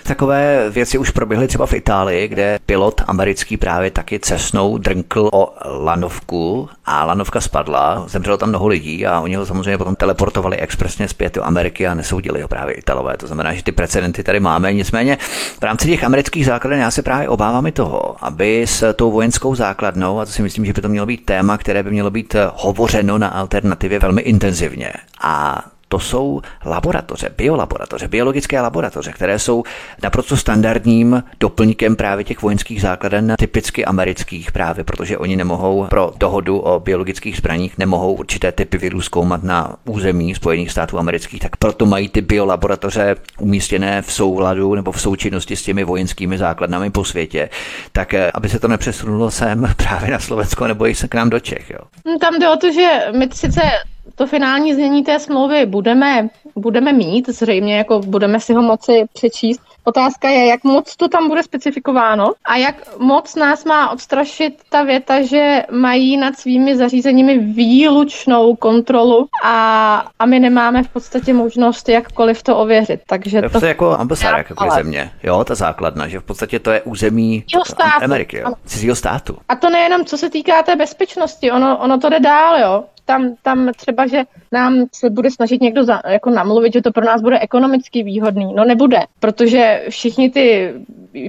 Takové věci už proběhly třeba v Itálii, kde pilot americký právě taky cesnou drnkl o lanovku a lanovka spadla, zemřelo tam mnoho lidí a oni ho samozřejmě potom teleportovali expresně zpět do Ameriky a nesoudili ho právě Italové. To znamená, že ty precedenty tady máme. Nicméně v rámci těch amerických základen já se právě obávám i toho, aby s tou vojenskou základnou, a to si myslím, že by to mělo být téma, které by mělo být hovořeno na alternativě velmi intenzivně. A to jsou laboratoře, biolaboratoře, biologické laboratoře, které jsou naprosto standardním doplňkem právě těch vojenských základen, typicky amerických právě, protože oni nemohou pro dohodu o biologických zbraních, nemohou určité typy virů zkoumat na území Spojených států amerických, tak proto mají ty biolaboratoře umístěné v souladu nebo v součinnosti s těmi vojenskými základnami po světě, tak eh, aby se to nepřesunulo sem *laughs* právě na Slovensko nebo i se k nám do Čech. Jo. Tam jde o to, že my sice to finální znění té smlouvy budeme, budeme mít, zřejmě jako budeme si ho moci přečíst. Otázka je, jak moc to tam bude specifikováno a jak moc nás má odstrašit ta věta, že mají nad svými zařízeními výlučnou kontrolu a, a my nemáme v podstatě možnost jakkoliv to ověřit. Takže to, to je jako ambasáda jakékoliv země, jo, ta základna, že v podstatě to je území státu. Ameriky, jo, cizího státu. A to nejenom co se týká té bezpečnosti, ono, ono to jde dál, jo tam, tam třeba, že nám se bude snažit někdo za, jako namluvit, že to pro nás bude ekonomicky výhodný. No nebude, protože všichni ty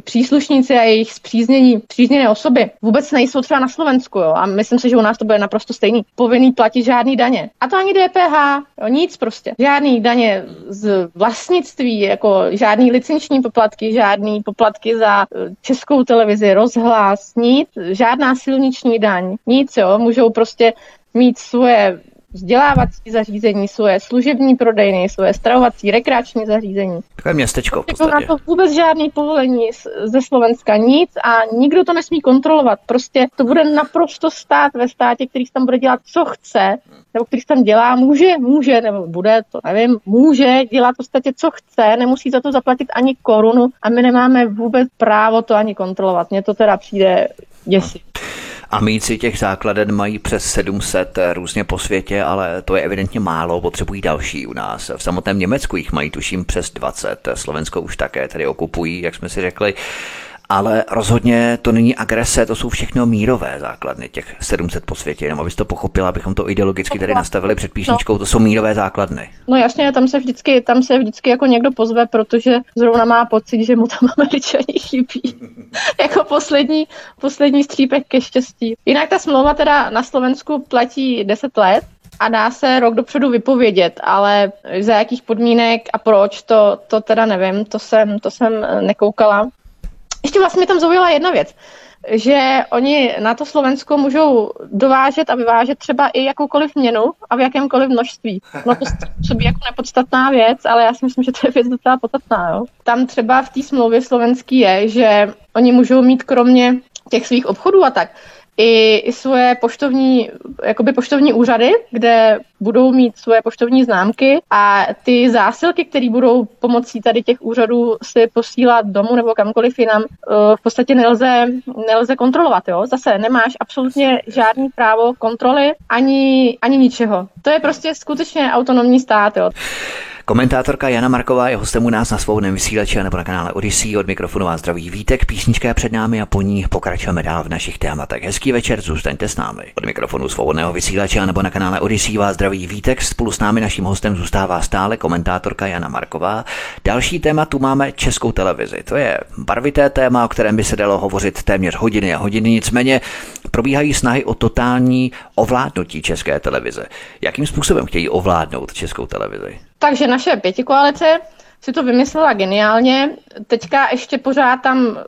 příslušníci a jejich zpříznění, přízněné osoby vůbec nejsou třeba na Slovensku, jo, a myslím si, že u nás to bude naprosto stejný. Povinný platit žádný daně. A to ani DPH, jo, nic prostě. Žádný daně z vlastnictví, jako žádný licenční poplatky, žádný poplatky za eh, českou televizi, rozhlas, nic, žádná silniční daň, nic, jo, můžou prostě mít svoje vzdělávací zařízení, svoje služební prodejny, svoje stravovací, rekreační zařízení. Takové městečko v podstatě. Na to vůbec žádný povolení ze Slovenska, nic a nikdo to nesmí kontrolovat. Prostě to bude naprosto stát ve státě, který tam bude dělat, co chce, nebo který tam dělá, může, může, nebo bude, to nevím, může dělat v podstatě, co chce, nemusí za to zaplatit ani korunu a my nemáme vůbec právo to ani kontrolovat. Mně to teda přijde děsivě. Amíci těch základen mají přes 700 různě po světě, ale to je evidentně málo, potřebují další u nás. V samotném Německu jich mají tuším přes 20, Slovensko už také tedy okupují, jak jsme si řekli ale rozhodně to není agrese, to jsou všechno mírové základny, těch 700 po světě, jenom abys to pochopila, abychom to ideologicky tady nastavili před píšničkou, to jsou mírové základny. No jasně, tam se vždycky, tam se vždycky jako někdo pozve, protože zrovna má pocit, že mu tam *laughs* američani chybí. *laughs* jako poslední, poslední střípek ke štěstí. Jinak ta smlouva teda na Slovensku platí 10 let, a dá se rok dopředu vypovědět, ale za jakých podmínek a proč, to, to teda nevím, to jsem, to jsem nekoukala. Ještě vlastně tam zaujala jedna věc, že oni na to Slovensko můžou dovážet a vyvážet třeba i jakoukoliv měnu a v jakémkoliv množství. No to sobě jako nepodstatná věc, ale já si myslím, že to je věc docela podstatná. Jo. Tam třeba v té smlouvě slovenský je, že oni můžou mít kromě těch svých obchodů a tak, i, i svoje poštovní, jakoby poštovní úřady, kde budou mít svoje poštovní známky a ty zásilky, které budou pomocí tady těch úřadů si posílat domů nebo kamkoliv jinam, eh, v podstatě nelze, nelze kontrolovat. Jo? Zase nemáš absolutně žádný právo kontroly ani, ani ničeho. To je prostě skutečně autonomní stát. Jo? Komentátorka Jana Marková je hostem u nás na svobodném vysílači nebo na kanále Odyssey. Od mikrofonu vás zdraví Vítek, písnička je před námi a po ní pokračujeme dál v našich tématech. Hezký večer, zůstaňte s námi. Od mikrofonu svobodného vysílače nebo na kanále Odyssey vás zdraví Vítek. Spolu s námi naším hostem zůstává stále komentátorka Jana Marková. Další téma tu máme českou televizi. To je barvité téma, o kterém by se dalo hovořit téměř hodiny a hodiny. Nicméně probíhají snahy o totální ovládnutí české televize. Jakým způsobem chtějí ovládnout českou televizi? Takže naše pětikoalice si to vymyslela geniálně. Teďka ještě pořád tam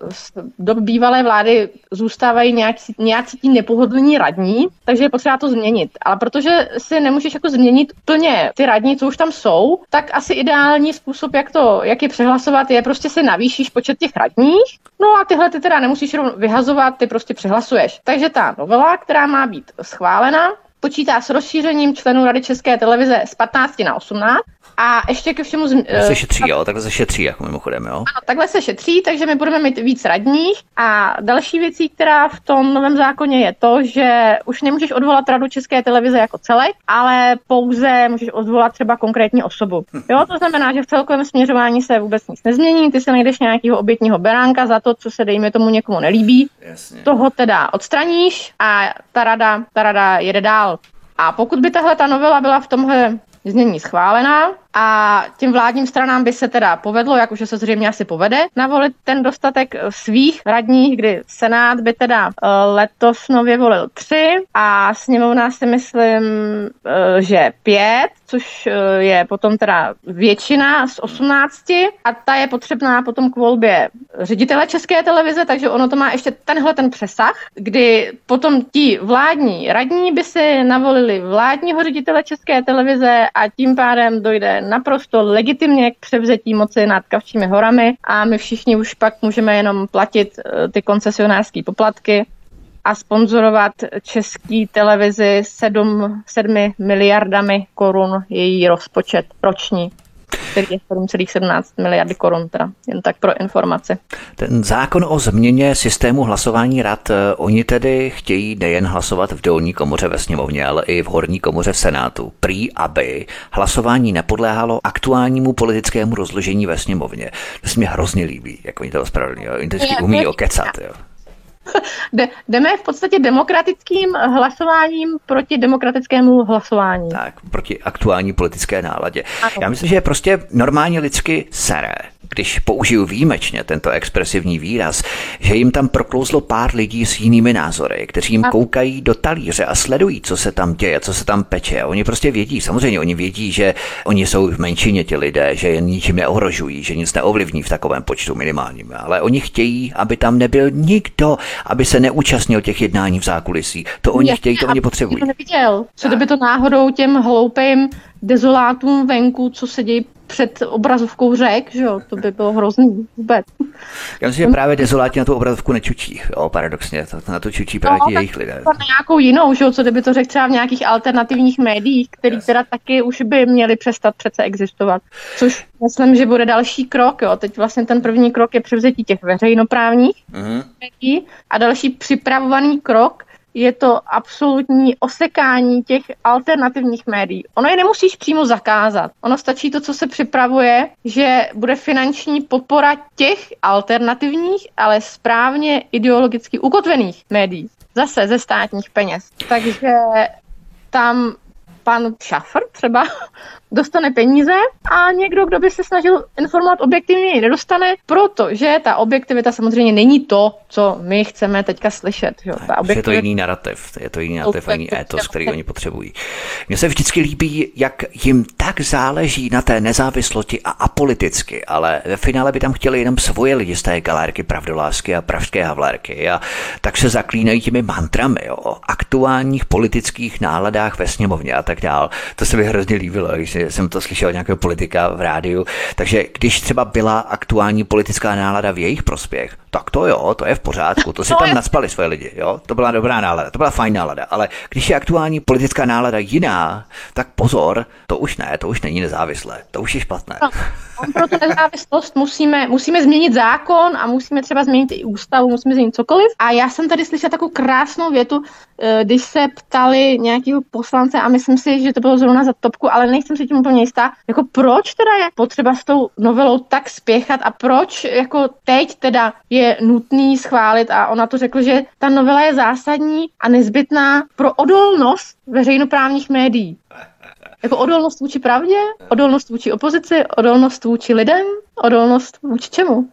do bývalé vlády zůstávají nějací, nějací tí nepohodlní radní, takže je potřeba to změnit. Ale protože si nemůžeš jako změnit plně ty radní, co už tam jsou, tak asi ideální způsob, jak, to, jak je přehlasovat, je prostě si navýšíš počet těch radních, no a tyhle ty teda nemusíš vyhazovat, ty prostě přehlasuješ. Takže ta novela, která má být schválena, počítá s rozšířením členů Rady České televize z 15 na 18 a ještě ke všemu... Z, se šetří, jo, takhle se šetří, jako mimochodem, jo. Ano, takhle se šetří, takže my budeme mít víc radních a další věcí, která v tom novém zákoně je to, že už nemůžeš odvolat radu České televize jako celek, ale pouze můžeš odvolat třeba konkrétní osobu. Jo, to znamená, že v celkovém směřování se vůbec nic nezmění, ty se najdeš nějakého obětního beránka za to, co se dejme tomu někomu nelíbí. Jasně. Toho teda odstraníš a ta rada, ta rada jede dál. A pokud by tahle ta novela byla v tomhle znění schválená a těm vládním stranám by se teda povedlo, jak už se zřejmě asi povede, navolit ten dostatek svých radních, kdy Senát by teda eh, letos nově volil tři a sněmovna si myslím, eh, že pět, což eh, je potom teda většina z 18 a ta je potřebná potom k volbě ředitele České televize, takže ono to má ještě tenhle ten přesah, kdy potom ti vládní radní by si navolili vládního ředitele České televize a tím pádem dojde naprosto legitimně k převzetí moci nad Kavčími horami a my všichni už pak můžeme jenom platit eh, ty koncesionářské poplatky a sponzorovat český televizi 7, 7 miliardami korun její rozpočet roční který je 7,17 miliardy korun, teda jen tak pro informaci. Ten zákon o změně systému hlasování rad, eh, oni tedy chtějí nejen hlasovat v dolní komoře ve sněmovně, ale i v horní komoře v Senátu. Prý, aby hlasování nepodléhalo aktuálnímu politickému rozložení ve sněmovně. To se mi hrozně líbí, jak oni to ospravedlňují. Oni to umí okecat. Jo. *laughs* jdeme v podstatě demokratickým hlasováním proti demokratickému hlasování. Tak, proti aktuální politické náladě. Ano. Já myslím, že je prostě normálně lidsky seré, když použiju výjimečně tento expresivní výraz, že jim tam proklouzlo pár lidí s jinými názory, kteří jim koukají do talíře a sledují, co se tam děje, co se tam peče. Oni prostě vědí, samozřejmě oni vědí, že oni jsou v menšině ti lidé, že je ničím neohrožují, že nic neovlivní v takovém počtu minimálním, ale oni chtějí, aby tam nebyl nikdo, aby se neúčastnil těch jednání v zákulisí. To oni chtějí, to oni potřebují. To neviděl. Co kdyby to náhodou těm hloupým dezolátům venku, co sedí před obrazovkou řek, že jo, to by bylo hrozný vůbec. Já myslím, že právě dezoláti na tu obrazovku nečučí, jo, paradoxně, to, na to čučí právě no, jejich lidé. Na nějakou jinou, že jo, co kdyby to řekl třeba v nějakých alternativních médiích, který yes. teda taky už by měli přestat přece existovat. Což myslím, že bude další krok, jo. Teď vlastně ten první krok je převzetí těch veřejnoprávních mm-hmm. médií a další připravovaný krok je to absolutní osekání těch alternativních médií. Ono je nemusíš přímo zakázat. Ono stačí to, co se připravuje, že bude finanční podpora těch alternativních, ale správně ideologicky ukotvených médií. Zase ze státních peněz. Takže tam pan Schaffer třeba dostane peníze a někdo, kdo by se snažil informovat objektivně, nedostane, protože ta objektivita samozřejmě není to, co my chceme teďka slyšet. Že? Ta objektivita... Je to jiný narrativ, je to jiný narrativ, jiný étos, který oni potřebují. Mně se vždycky líbí, jak jim tak záleží na té nezávislosti a apoliticky, ale ve finále by tam chtěli jenom svoje lidi z té galérky pravdolásky a pražské havlérky a tak se zaklínají těmi mantrami jo, o aktuálních politických náladách ve sněmovně a tak dál. To se mi hrozně líbilo, když jsem to slyšel od nějakého politika v rádiu. Takže když třeba byla aktuální politická nálada v jejich prospěch, tak to jo, to je v pořádku, to si *laughs* tam nadspali svoje lidi, jo, to byla dobrá nálada, to byla fajn nálada, ale když je aktuální politická nálada jiná, tak pozor, to už ne, to už není nezávislé, to už je špatné. No, pro tu nezávislost musíme, musíme změnit zákon a musíme třeba změnit i ústavu, musíme změnit cokoliv. A já jsem tady slyšela takovou krásnou větu, eh, když se ptali nějakého poslance a myslím si, že to bylo zrovna za topku, ale nejsem si tím úplně jistá, jako proč teda je potřeba s tou novelou tak spěchat a proč jako teď teda je nutný schválit a ona to řekla, že ta novela je zásadní a nezbytná pro odolnost veřejnoprávních médií. Jako odolnost vůči pravdě, odolnost vůči opozici, odolnost vůči lidem, odolnost vůči čemu?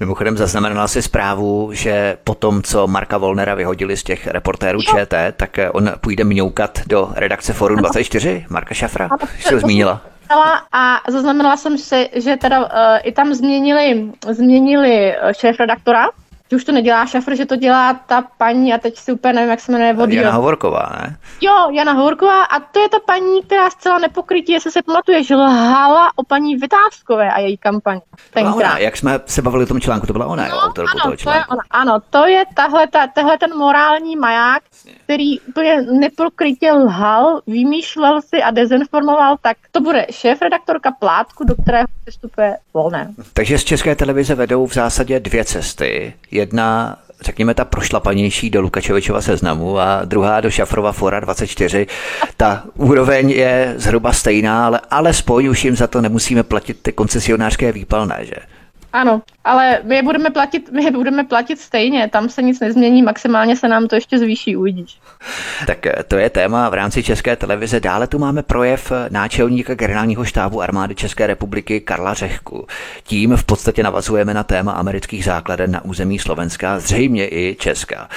Mimochodem zaznamenala si zprávu, že po tom, co Marka Volnera vyhodili z těch reportérů jo. ČT, tak on půjde mňoukat do redakce Forum 24, Marka Šafra, ano, jsi ho zmínila. A zaznamenala jsem si, že teda uh, i tam změnili, změnili eh, šéf redaktora, že už to nedělá šafr, že to dělá ta paní, a teď si úplně nevím, jak se jmenuje vody. Jana Hovorková, ne? Jo, Jana Hovorková a to je ta paní, která zcela nepokrytí, jestli se pamatuje, že lhala o paní Vytázkové a její kampaň. Ona, jak jsme se bavili o tom článku, to byla ona, no, jo, autorku ano, toho článku. To je ona, ano, to je tahle, ta, tahle ten morální maják, který úplně nepokrytě lhal, vymýšlel si a dezinformoval, tak to bude šéf-redaktorka Plátku, do kterého přistupuje volné. Takže z České televize vedou v zásadě dvě cesty jedna řekněme, ta prošlapanější do Lukačevičova seznamu a druhá do Šafrova Fora 24. Ta úroveň je zhruba stejná, ale alespoň už jim za to nemusíme platit ty koncesionářské výpalné, že? Ano, ale my je budeme platit, my je budeme platit stejně, tam se nic nezmění, maximálně se nám to ještě zvýší, uvidíš. Tak eh, to je téma v rámci České televize. Dále tu máme projev eh, náčelníka generálního štábu armády České republiky Karla Řehku. Tím v podstatě navazujeme na téma amerických základen na území Slovenska, zřejmě i Česka.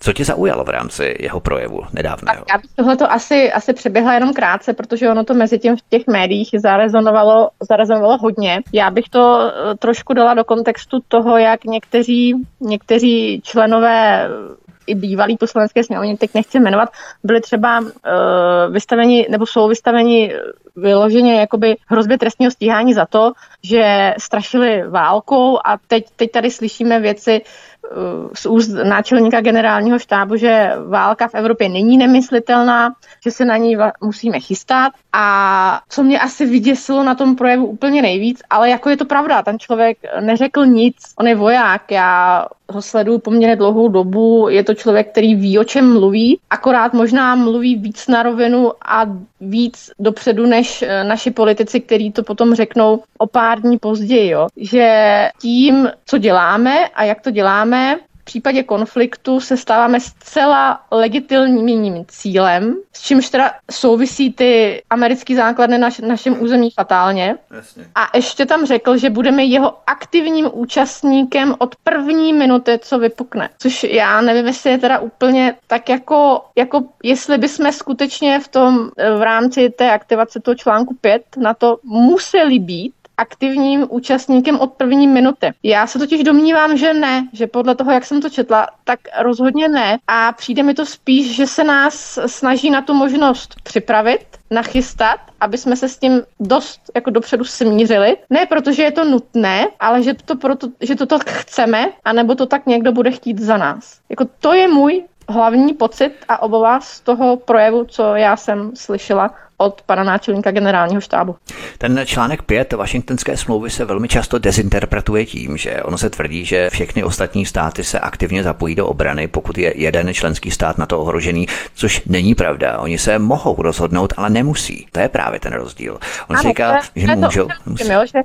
Co tě zaujalo v rámci jeho projevu nedávného? Já bych tohleto asi, asi přeběhla jenom krátce, protože ono to mezi tím v těch médiích zarezonovalo, zarezonovalo hodně. Já bych to eh, trošku dala do kontextu toho, jak někteří, někteří členové i bývalý poslanecké sněmovně, teď nechci jmenovat, byli třeba uh, vystaveni, nebo jsou vystaveni vyloženě jakoby hrozbě trestního stíhání za to, že strašili válkou a teď, teď tady slyšíme věci, z úst náčelníka generálního štábu, že válka v Evropě není nemyslitelná, že se na ní musíme chystat. A co mě asi vyděsilo na tom projevu úplně nejvíc, ale jako je to pravda, ten člověk neřekl nic, on je voják, já ho sleduju poměrně dlouhou dobu, je to člověk, který ví, o čem mluví, akorát možná mluví víc na rovinu a víc dopředu než eh, naši politici, kteří to potom řeknou o pár dní později, jo. že tím, co děláme a jak to děláme, případě konfliktu se stáváme zcela legitimním cílem, s čímž teda souvisí ty americké základny na našem území fatálně. Jasně. A ještě tam řekl, že budeme jeho aktivním účastníkem od první minuty, co vypukne. Což já nevím, jestli je teda úplně tak jako, jako jestli bychom skutečně v tom v rámci té aktivace toho článku 5 na to museli být, aktivním účastníkem od první minuty. Já se totiž domnívám, že ne, že podle toho, jak jsem to četla, tak rozhodně ne. A přijde mi to spíš, že se nás snaží na tu možnost připravit, nachystat, aby jsme se s tím dost jako dopředu smířili. Ne protože je to nutné, ale že to, proto, že to tak chceme, anebo to tak někdo bude chtít za nás. Jako to je můj hlavní pocit a obava z toho projevu, co já jsem slyšela od pana náčelníka generálního štábu. Ten článek 5 Washingtonské smlouvy se velmi často dezinterpretuje tím, že ono se tvrdí, že všechny ostatní státy se aktivně zapojí do obrany, pokud je jeden členský stát na to ohrožený, což není pravda. Oni se mohou rozhodnout, ale nemusí. To je právě ten rozdíl. On ano, říká, že můžou. To, musí. že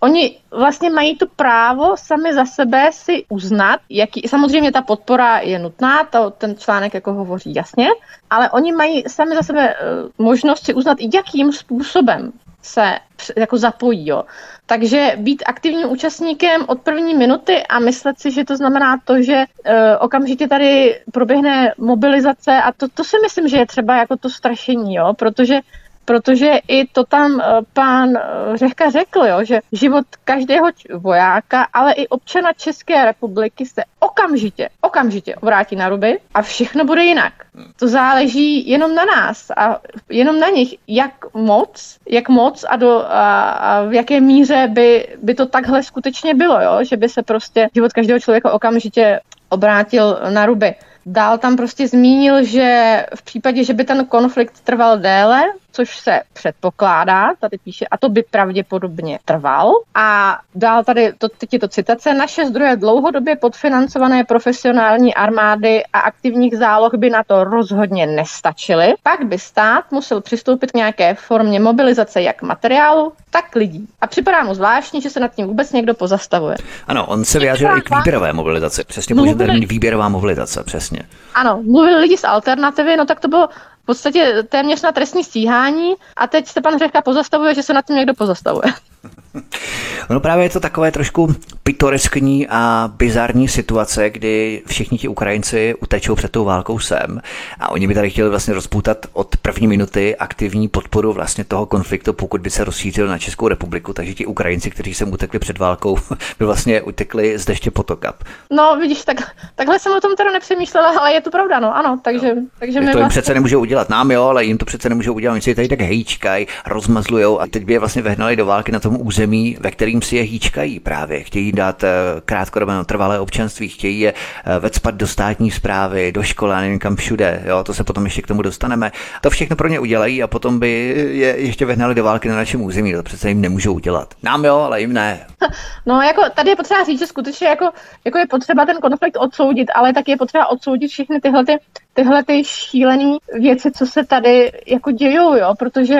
Oni vlastně mají to právo sami za sebe si uznat, jaký, samozřejmě ta podpora je nutná, to, ten článek jako hovoří jasně, ale oni mají sami za sebe uh, možnost si uznat, jakým způsobem se jako zapojí. Jo. Takže být aktivním účastníkem od první minuty a myslet si, že to znamená to, že uh, okamžitě tady proběhne mobilizace a to, to si myslím, že je třeba jako to strašení, jo, protože protože i to tam eh, pán eh, Řehka řekl, jo, že život každého vojáka, ale i občana České republiky se okamžitě, okamžitě vrátí na ruby a všechno bude jinak. To záleží jenom na nás a jenom na nich, jak moc, jak moc a, do, a, a v jaké míře by, by to takhle skutečně bylo, jo? že by se prostě život každého člověka okamžitě obrátil na ruby. Dál tam prostě zmínil, že v případě, že by ten konflikt trval déle, což se předpokládá, tady píše, a to by pravděpodobně trval. A dál tady, to, teď je to citace, naše zdroje dlouhodobě podfinancované profesionální armády a aktivních záloh by na to rozhodně nestačily. Pak by stát musel přistoupit k nějaké formě mobilizace jak materiálu, tak lidí. A připadá mu zvláštní, že se nad tím vůbec někdo pozastavuje. Ano, on se vyjádřil i k výběrové mobilizaci. Přesně použil termín výběrová mobilizace, přesně. Ano, mluvili lidi z alternativy, no tak to bylo podstatě téměř na trestní stíhání a teď se pan Řehka pozastavuje, že se nad tím někdo pozastavuje. *laughs* No právě je to takové trošku pitoreskní a bizarní situace, kdy všichni ti Ukrajinci utečou před tou válkou sem a oni by tady chtěli vlastně rozpoutat od první minuty aktivní podporu vlastně toho konfliktu, pokud by se rozšířil na Českou republiku, takže ti Ukrajinci, kteří sem utekli před válkou, *laughs* by vlastně utekli z deště potoka. No vidíš, tak, takhle jsem o tom teda nepřemýšlela, ale je to pravda, no ano, takže, no. takže my to jim vlastně... přece nemůžou udělat nám, jo, ale jim to přece nemůžou udělat, oni si tady tak hejčkají, rozmazlujou a teď by je vlastně vehnali do války na tom území, ve kterým si je hýčkají právě. Chtějí dát eh, krátkodobé trvalé občanství, chtějí je eh, vecpat do státní zprávy, do školy, a nevím kam všude. Jo, to se potom ještě k tomu dostaneme. To všechno pro ně udělají a potom by je ještě vehnali do války na našem území. To přece jim nemůžou udělat. Nám jo, ale jim ne. *laughs* No, jako tady je potřeba říct, že skutečně jako, jako je potřeba ten konflikt odsoudit, ale tak je potřeba odsoudit všechny tyhle ty tyhle ty šílené věci, co se tady jako dějou, jo, protože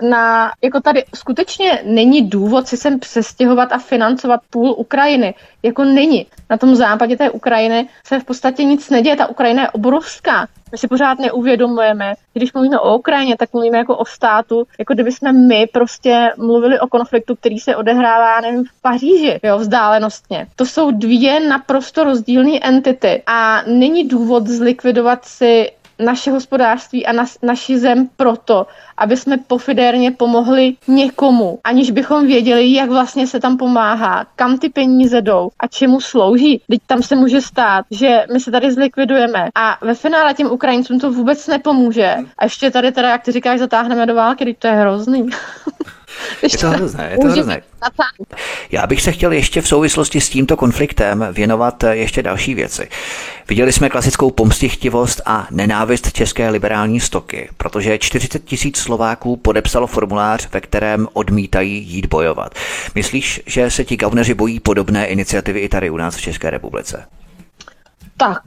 na, jako tady skutečně není důvod si sem přestěhovat a financovat půl Ukrajiny. Jako není. Na tom západě té Ukrajiny se v podstatě nic neděje. Ta Ukrajina je obrovská. My si pořád neuvědomujeme, když mluvíme o Ukrajině, tak mluvíme jako o státu, jako kdyby jsme my prostě mluvili o konfliktu, který se odehrává, nevím, v Paříži, jo, vzdálenostně. To jsou dvě naprosto rozdílné entity a není důvod zlikvidovat si naše hospodářství a na, naši zem proto, aby jsme pofidérně pomohli někomu, aniž bychom věděli, jak vlastně se tam pomáhá, kam ty peníze jdou a čemu slouží. Teď tam se může stát, že my se tady zlikvidujeme a ve finále těm Ukrajincům to vůbec nepomůže. A ještě tady teda, jak ty říkáš, zatáhneme do války, teď to je hrozný. *laughs* Je to hrozné, je to hrozné. Já bych se chtěl ještě v souvislosti s tímto konfliktem věnovat ještě další věci. Viděli jsme klasickou pomstichtivost a nenávist české liberální stoky, protože 40 tisíc Slováků podepsalo formulář, ve kterém odmítají jít bojovat. Myslíš, že se ti gauneři bojí podobné iniciativy i tady u nás v České republice? Tak,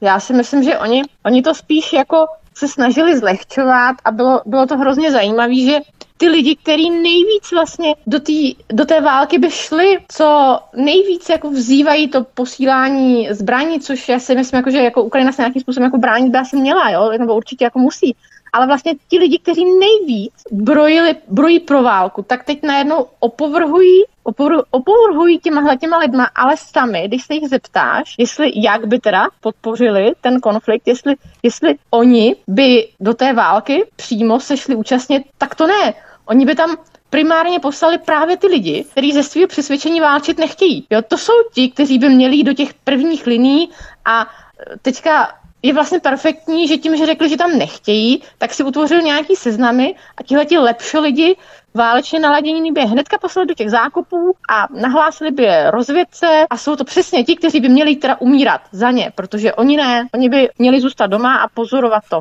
já si myslím, že oni, oni to spíš jako se snažili zlehčovat a bylo, bylo to hrozně zajímavé, že ty lidi, kteří nejvíc vlastně do, tý, do té války by šli, co nejvíc jako vzývají to posílání zbraní, což já si myslím, jako, že jako Ukrajina se nějakým způsobem jako bránit by asi měla, jo? nebo určitě jako musí. Ale vlastně ti lidi, kteří nejvíc brojili, brojí pro válku, tak teď najednou opovrhují opovrhují těma těma lidma, ale sami, když se jich zeptáš, jestli jak by teda podpořili ten konflikt, jestli, jestli oni by do té války přímo se šli účastnit, tak to ne. Oni by tam primárně poslali právě ty lidi, kteří ze svého přesvědčení válčit nechtějí. Jo, to jsou ti, kteří by měli do těch prvních liní a teďka je vlastně perfektní, že tím, že řekli, že tam nechtějí, tak si utvořil nějaký seznamy a tihleti lepší lidi válečně naladění by je hnedka poslali do těch zákopů a nahlásili by je rozvědce a jsou to přesně ti, kteří by měli teda umírat za ně, protože oni ne, oni by měli zůstat doma a pozorovat to.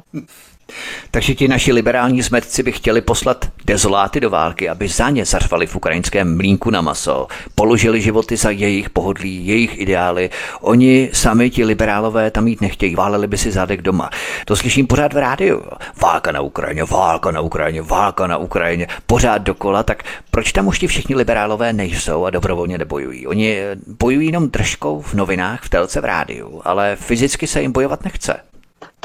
Takže ti naši liberální zmetci by chtěli poslat dezoláty do války, aby za ně zařvali v ukrajinském mlínku na maso, položili životy za jejich pohodlí, jejich ideály. Oni sami, ti liberálové, tam jít nechtějí, váleli by si zádek doma. To slyším pořád v rádiu. Válka na Ukrajině, válka na Ukrajině, válka na Ukrajině, pořád dokola, tak proč tam už ti všichni liberálové nejsou a dobrovolně nebojují? Oni bojují jenom držkou v novinách, v telce, v rádiu, ale fyzicky se jim bojovat nechce.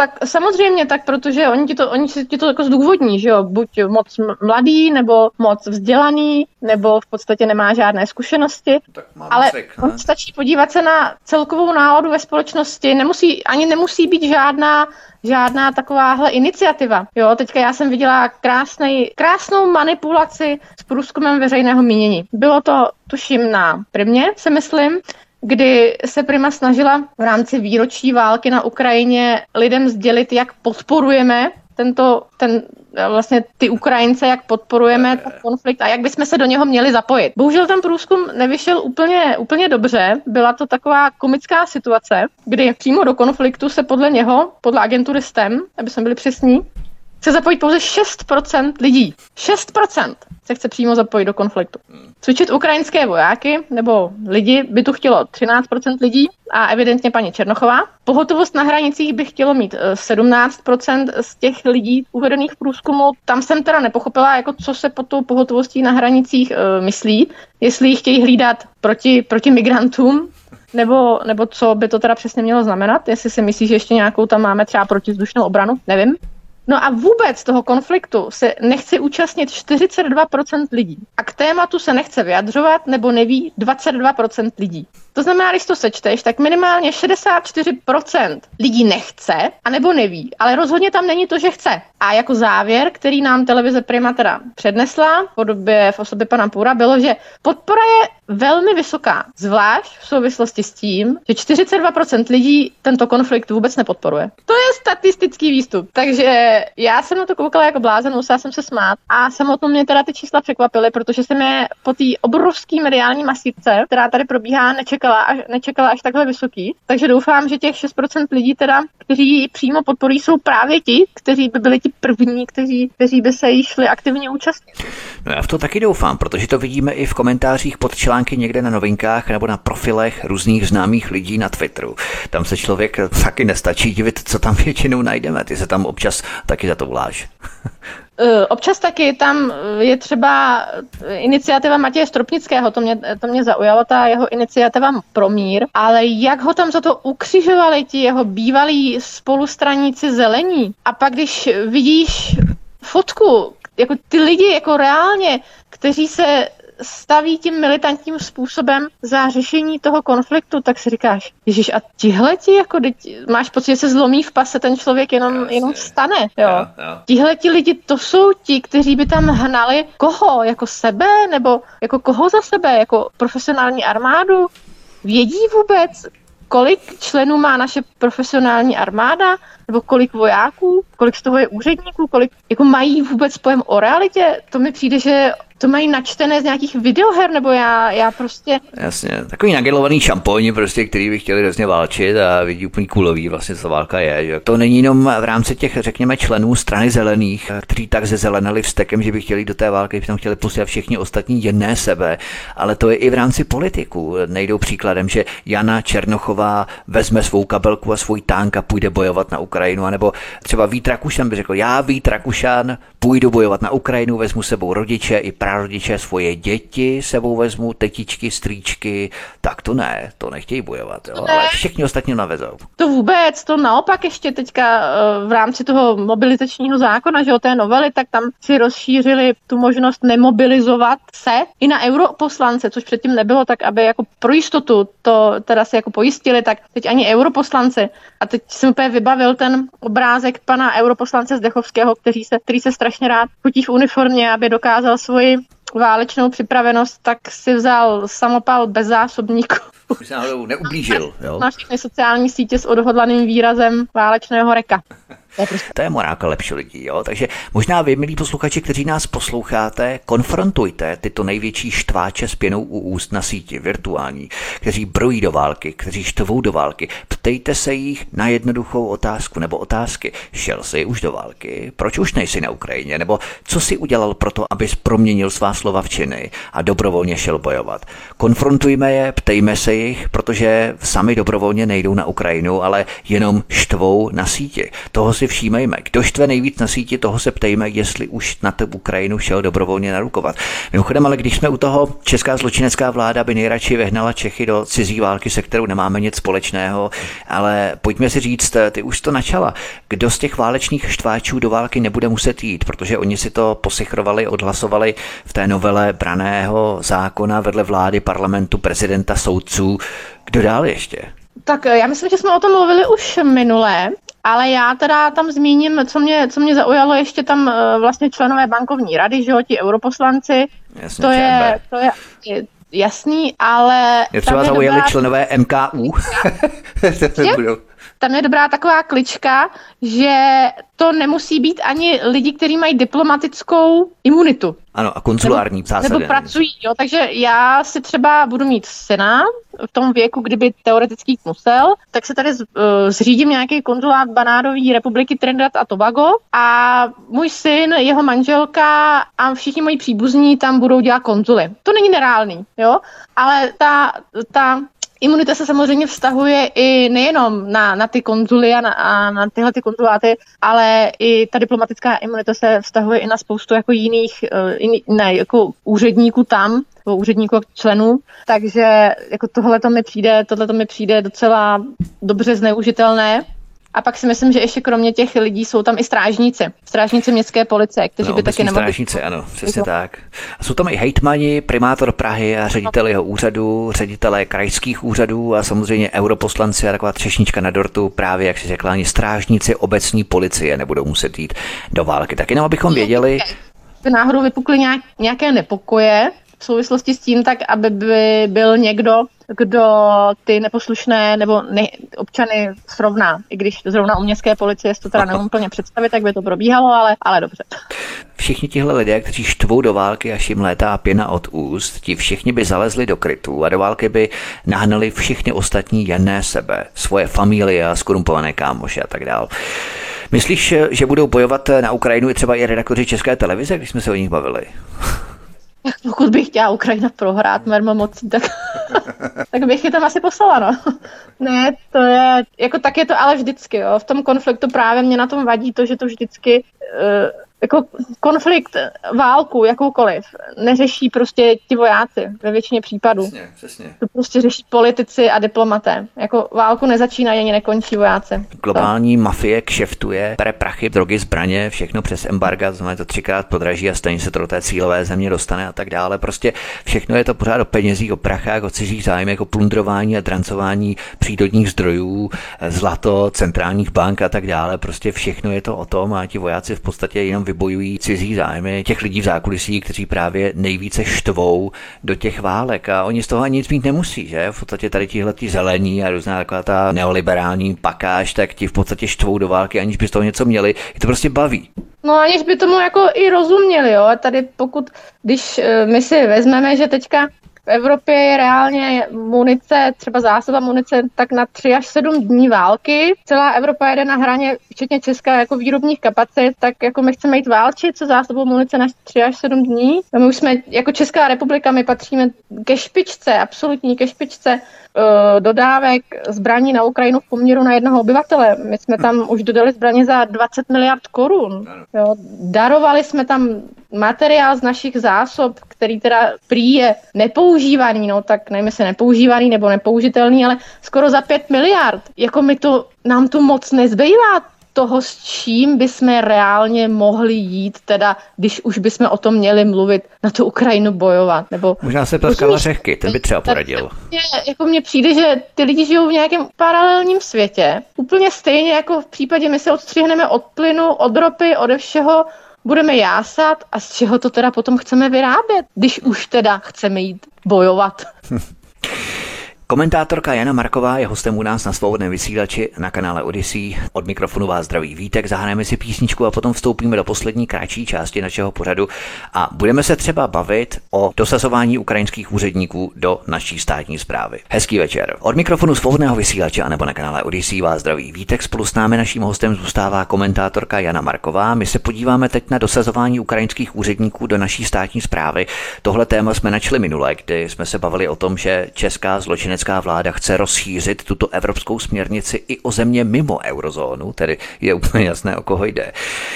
Tak samozřejmě, tak protože oni ti to, oni si ti to jako zdůvodní, že jo, buď moc mladý, nebo moc vzdělaný, nebo v podstatě nemá žádné zkušenosti. Tak Ale cvik, stačí podívat se na celkovou náladu ve společnosti, nemusí, ani nemusí být žádná žádná takováhle iniciativa. Jo, teďka já jsem viděla krásnej, krásnou manipulaci s průzkumem veřejného mínění. Bylo to, tuším, na primě, se myslím, kdy se Prima snažila v rámci výročí války na Ukrajině lidem sdělit, jak podporujeme tento, ten, vlastně ty Ukrajince, jak podporujeme ten konflikt a jak bychom se do něho měli zapojit. Bohužel ten průzkum nevyšel úplně, úplně dobře. Byla to taková komická situace, kdy přímo do konfliktu se podle něho, podle agentury STEM, aby jsme byli přesní, chce zapojit pouze 6% lidí. 6% se chce přímo zapojit do konfliktu. Cvičit ukrajinské vojáky nebo lidi by tu chtělo 13% lidí a evidentně paní Černochová. Pohotovost na hranicích by chtělo mít 17% eh, z těch lidí uvedených v průzkumu. Tam jsem teda nepochopila, jako co se pod tou pohotovostí na hranicích uh, myslí. Jestli ji chtějí hlídat proti, proti migrantům, nebo, nebo co by to teda přesně mělo znamenat, jestli si myslí, že ještě nějakou tam máme třeba protizdušnou obranu, nevím. No a vůbec toho konfliktu se nechce účastnit 42% lidí. A k tématu se nechce vyjadřovat nebo neví 22% lidí. To znamená, když to sečteš, tak minimálně 64% lidí nechce, anebo neví, ale rozhodně tam není to, že chce. A jako závěr, který nám televize Prima teda přednesla v podobě v osobě pana Půra, bylo, že podpora je velmi vysoká, zvlášť v souvislosti s tím, že 42% lidí tento konflikt vůbec nepodporuje. To je statistický výstup. Takže já jsem na to koukala jako blázen, musela jsem se smát a samotnou mě teda ty čísla překvapily, protože jsem je po té obrovské mediální masivce, která tady probíhá, nečekala až, nečekala až takhle vysoký. Takže doufám, že těch 6% lidí teda, kteří přímo podporují, jsou právě ti, kteří by byli ti první, kteří, kteří by se jí šli aktivně účastnit. No já v to taky doufám, protože to vidíme i v komentářích pod články někde na novinkách nebo na profilech různých známých lidí na Twitteru. Tam se člověk taky nestačí divit, co tam většinou najdeme. Ty se tam občas taky za to vláš. *laughs* Eh, občas taky tam je třeba iniciativa Matěje Stropnického, to mě, to mě zaujalo, ta jeho iniciativa pro mír, ale jak ho tam za to ukřižovali ti jeho bývalí spolustraníci zelení a pak když vidíš fotku, jako ty lidi jako reálně, kteří se staví tím militantním způsobem za řešení toho konfliktu, tak si říkáš, Ježíš, a tihle ti jako, máš pocit, že se zlomí v pase, ten člověk jenom, jenom vstane, jo. jo, jo. Tihle ti lidi, to jsou ti, kteří by tam hnali koho, jako sebe, nebo jako koho za sebe, jako profesionální armádu? Vědí vůbec, kolik členů má naše profesionální armáda, nebo kolik vojáků, kolik z toho je úředníků, kolik jako mají vůbec pojem o realitě, to mi přijde, že to mají načtené z nějakých videoher, nebo já, já prostě... Jasně, takový nagelovaný šamponi, prostě, který by chtěli hrozně válčit a vidí úplně kulový vlastně, co válka je. Že? To není jenom v rámci těch, řekněme, členů strany zelených, kteří tak zezelenali vstekem, že by chtěli do té války, by tam chtěli posílat všichni ostatní jedné sebe, ale to je i v rámci politiků. Nejdou příkladem, že Jana Černochová vezme svou kabelku a svůj tank a půjde bojovat na Ukrajinu, anebo třeba Vít Rakušan by řekl, já Vít Rakušan půjdu bojovat na Ukrajinu, vezmu sebou rodiče i prarodiče, svoje děti sebou vezmu, tetičky, strýčky, tak to ne, to nechtějí bojovat, jo, ale všichni ostatní navezou. To vůbec, to naopak ještě teďka eh, v rámci toho mobilizačního zákona, že o té novely, tak tam si rozšířili tu možnost nemobilizovat se i na europoslance, což předtím nebylo, tak aby jako pro jistotu to teda si jako pojistili, tak teď ani europoslanci. A teď jsem úplně vybavil ten obrázek pana europoslance Zdechovského, který se, který se strašně rád chutí v uniformě, aby dokázal svoji válečnou připravenost, tak si vzal samopal bez zásobníku. Už se neublížil, jo? Na všechny sociální sítě s odhodlaným výrazem válečného reka. To je, prostě... to je morálka lepší lidí, jo? Takže možná vy, milí posluchači, kteří nás posloucháte, konfrontujte tyto největší štváče s pěnou u úst na síti, virtuální, kteří brojí do války, kteří štvou do války. Ptejte se jich na jednoduchou otázku nebo otázky. Šel jsi už do války? Proč už nejsi na Ukrajině? Nebo co si udělal pro to, abys proměnil svá slova v činy a dobrovolně šel bojovat? Konfrontujme je, ptejme se jich, protože sami dobrovolně nejdou na Ukrajinu, ale jenom štvou na síti. Toho si všímejme. Kdo štve nejvíc na síti, toho se ptejme, jestli už na tu Ukrajinu šel dobrovolně narukovat. Mimochodem, ale když jsme u toho, česká zločinecká vláda by nejradši vehnala Čechy do cizí války, se kterou nemáme nic společného, ale pojďme si říct, ty už to načala. Kdo z těch válečných štváčů do války nebude muset jít, protože oni si to posichrovali, odhlasovali v té novele braného zákona vedle vlády, parlamentu, prezidenta, soudců. Kdo dál ještě? Tak já myslím, že jsme o tom mluvili už minule ale já teda tam zmíním, co mě, co mě zaujalo, ještě tam uh, vlastně členové bankovní rady, že jo, ti europoslanci. Jasně, to, je, to je jasný, ale... Je třeba zaujali dobrá... členové MKU? *laughs* *laughs* tam je dobrá taková klička, že to nemusí být ani lidi, kteří mají diplomatickou imunitu. Ano, a konzulární nebo, zásady. Nebo pracují, jo, takže já si třeba budu mít syna v tom věku, kdyby teoreticky musel, tak se tady uh, zřídím nějaký konzulát Banádové republiky Trinidad a Tobago a můj syn, jeho manželka a všichni moji příbuzní tam budou dělat konzuly. To není nereálný, jo, ale ta, ta Imunita se samozřejmě vztahuje i nejenom na, na ty konzuly a na, a na tyhle ty konzuláty, ale i ta diplomatická imunita se vztahuje i na spoustu jako jiných uh, jiný, ne, jako úředníků tam, nebo úředníků členů, takže jako tohle to mi přijde, tohle to mi přijde docela dobře zneužitelné a pak si myslím, že ještě kromě těch lidí jsou tam i strážníci. Strážníci městské policie, kteří no, by taky nemohli... Strážníci, ano, přesně tak. A jsou tam i hejtmani, primátor Prahy a ředitel jeho úřadu, ředitelé krajských úřadů a samozřejmě europoslanci a taková třešnička na dortu, právě jak si řekla, ani strážníci obecní policie nebudou muset jít do války. Tak jenom abychom věděli... Náhodou vypukly nějak, nějaké nepokoje, v souvislosti s tím, tak aby by byl někdo, kdo ty neposlušné nebo ne, občany srovná. I když zrovna u městské policie to teda neumím plně představit, tak by to probíhalo, ale, ale dobře. Všichni tihle lidé, kteří štvou do války, až jim létá pěna od úst, ti všichni by zalezli do krytů a do války by nahnali všichni ostatní jedné sebe, svoje familie a skorumpované kámoše a tak dále. Myslíš, že budou bojovat na Ukrajinu i třeba i redaktoři České televize, když jsme se o nich bavili? *laughs* Pokud bych chtěla Ukrajina prohrát mermo mocí, tak, *laughs* tak bych je tam asi poslala, no. *laughs* Ne, to je, jako tak je to ale vždycky, jo. V tom konfliktu právě mě na tom vadí to, že to vždycky uh, jako konflikt, válku, jakoukoliv, neřeší prostě ti vojáci ve většině případů. Přesně, přesně. To prostě řeší politici a diplomaté. Jako válku nezačínají ani nekončí vojáci. Globální to. mafie kšeftuje, bere prachy, drogy, zbraně, všechno přes embarga, znamená to třikrát podraží a stejně se to do té cílové země dostane a tak dále. Prostě všechno je to pořád o penězích, o prachách, o cizích zájmech, o plundrování a drancování přírodních zdrojů, zlato, centrálních bank a tak dále. Prostě všechno je to o tom a ti vojáci v podstatě jenom vybojují cizí zájmy těch lidí v zákulisí, kteří právě nejvíce štvou do těch válek a oni z toho ani nic mít nemusí, že? V podstatě tady tihle tí zelení a různá taková ta neoliberální pakáž, tak ti v podstatě štvou do války, aniž by z toho něco měli. Je to prostě baví. No aniž by tomu jako i rozuměli, jo. A tady pokud, když eh, my si vezmeme, že teďka v Evropě je reálně munice, třeba zásoba munice, tak na 3 až 7 dní války. Celá Evropa jede na hraně, včetně Česka, jako výrobních kapacit, tak jako my chceme jít válčit se zásobou munice na 3 až 7 dní. My už jsme, jako Česká republika, my patříme ke špičce, absolutní ke špičce dodávek zbraní na Ukrajinu v poměru na jednoho obyvatele. My jsme tam už dodali zbraně za 20 miliard korun. Jo. Darovali jsme tam materiál z našich zásob, který teda prý je nepoužívaný, no tak nevím, jestli nepoužívaný nebo nepoužitelný, ale skoro za 5 miliard. Jako mi to, nám tu moc nezbývá toho, s čím bychom reálně mohli jít, teda když už bychom o tom měli mluvit, na tu Ukrajinu bojovat. Nebo, Možná se ptal Karla Řehky, ten by třeba poradil. Je, jako mně přijde, že ty lidi žijou v nějakém paralelním světě. Úplně stejně jako v případě, my se odstřihneme od plynu, od ropy, ode všeho, budeme jásat a z čeho to teda potom chceme vyrábět, když už teda chceme jít bojovat. *laughs* Komentátorka Jana Marková je hostem u nás na svobodném vysílači na kanále Odyssey. Od mikrofonu vás zdraví Vítek, zahrajeme si písničku a potom vstoupíme do poslední kratší části našeho pořadu a budeme se třeba bavit o dosazování ukrajinských úředníků do naší státní zprávy. Hezký večer. Od mikrofonu svobodného vysílače nebo na kanále Odyssey vás zdraví Vítek. Spolu s námi naším hostem zůstává komentátorka Jana Marková. My se podíváme teď na dosazování ukrajinských úředníků do naší státní zprávy. Tohle téma jsme načli minule, kdy jsme se bavili o tom, že česká zločinecká německá vláda chce rozšířit tuto evropskou směrnici i o země mimo eurozónu, tedy je úplně jasné, o koho jde.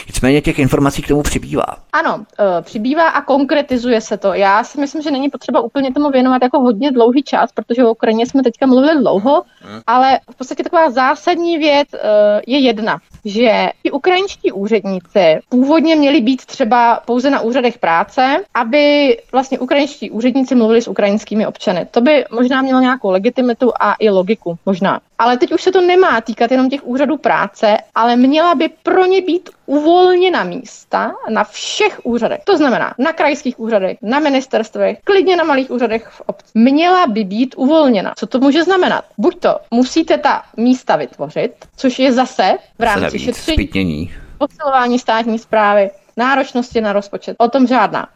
Nicméně těch informací k tomu přibývá. Ano, e, přibývá a konkretizuje se to. Já si myslím, že není potřeba úplně tomu věnovat jako hodně dlouhý čas, protože o Ukrajině jsme teďka mluvili dlouho, hmm. ale v podstatě taková zásadní věc e, je jedna že ti ukrajinští úředníci původně měli být třeba pouze na úřadech práce, aby vlastně ukrajinští úředníci mluvili s ukrajinskými občany. To by možná mělo nějakou legitimitu a i logiku, možná. Ale teď už se to nemá týkat jenom těch úřadů práce, ale měla by pro ně být uvolněna místa na všech úřadech. To znamená na krajských úřadech, na ministerstvech, klidně na malých úřadech v obci. Měla by být uvolněna. Co to může znamenat? Buď to musíte ta místa vytvořit, což je zase v rámci šetření, posilování státní zprávy, náročnosti na rozpočet. O tom žádná.